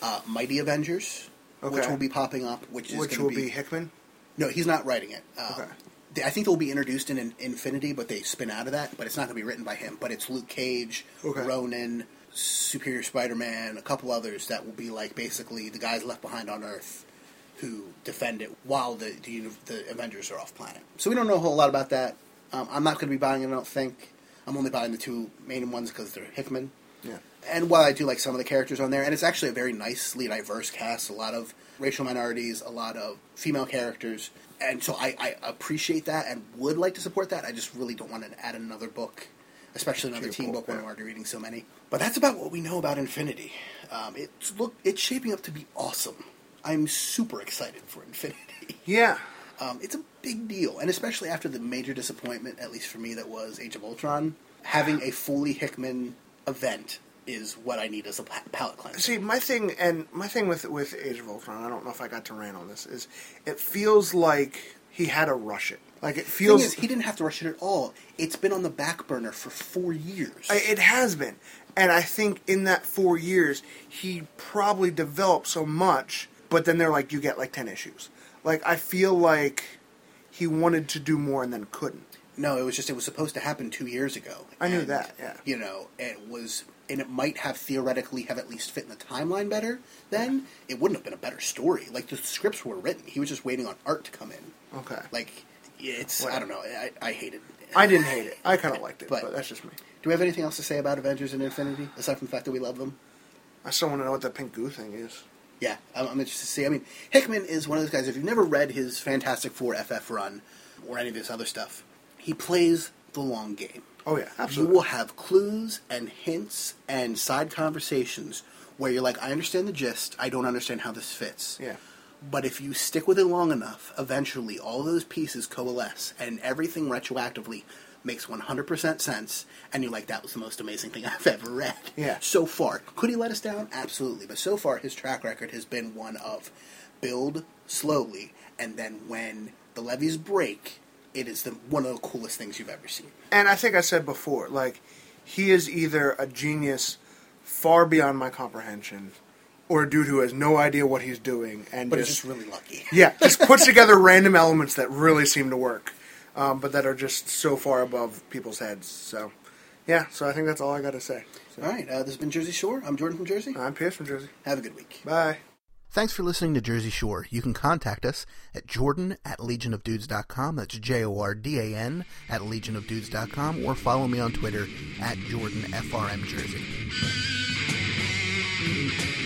uh, Mighty Avengers, which will be popping up. Which is which will to be Hickman. No, he's not writing it. Um, Okay. they- I think they'll be introduced in, in Infinity, but they spin out of that. But it's not going to be written by him. But it's Luke Cage, Okay. Ronin, Superior Spider-Man, a couple others that will be like basically the guys left behind on Earth who defend it while the the, the Avengers are off planet. So we don't know a whole lot about that. Um, I'm not going to be buying it. I don't think. I'm only buying the two main ones because they're Hickman. Yeah. And while I do like some of the characters on there, and it's actually a very nicely diverse cast, a lot of racial minorities, a lot of female characters, and so I, I appreciate that and would like to support that. I just really don't want to add another book, especially another teen book when. I'm already reading so many. But that's about what we know about Infinity. Um, it's look, it's shaping up to be awesome. I'm super excited for Infinity. [laughs] Yeah. Um, it's a big deal, and especially after the major disappointment, at least for me, that was Age of Ultron. Having a fully Hickman event is what I need as a palate cleanser. See, my thing and my thing with with Age of Ultron, I don't know if I got to rant on this, is it feels like he had to rush it. Like it feels thing is, he didn't have to rush it at all. It's been on the back burner for four years. I- It has been. And I think in that four years, he probably developed so much, but then they're like, you get like 10 issues. Like, I feel like he wanted to do more and then couldn't. no, it was just it was supposed to happen two years ago. I knew And, that, yeah. You know, it was, and it might have theoretically have at least fit in the timeline better. Then it wouldn't have been a better story. Like the scripts were written, he was just waiting on art to come in. Okay. Like it's, I don't know. I, I hate it. I didn't hate it. I kind of liked it, But- but, that's just me. Do we have anything else to say about Avengers and Infinity aside from the fact that we love them? I still want to know what that pink goo thing is. Yeah, I'm, I'm interested to see. I mean, Hickman is one of those guys. If you've never read his Fantastic Four FF run or any of this other stuff, he plays the long game. Oh, yeah, absolutely. You will have clues and hints and side conversations where you're like, I understand the gist. I don't understand how this fits. Yeah. But if you stick with it long enough, eventually all those pieces coalesce and everything retroactively makes 100% sense. And you're like, that was the most amazing thing [laughs] I've ever read. Yeah. So far. Could he let us down? Absolutely. But so far, his track record has been one of build slowly, and then when the levees break, it is the, one of the coolest things you've ever seen. And I think I said before, like, he is either a genius far beyond my comprehension or a dude who has no idea what he's doing and But just, just really lucky. [laughs] yeah, just puts [laughs] together random elements that really seem to work, um, but that are just so far above people's heads. So, yeah, so I think that's all I got to say. So, All right, uh, this has been Jersey Shore. I'm Jordan from Jersey. I'm Pierce from Jersey. Have a good week. Bye. Thanks for listening to Jersey Shore. You can contact us at jordan at legionofdudes.com. That's J-O-R-D-A-N at legionofdudes.com or follow me on Twitter at jordanfrmjersey.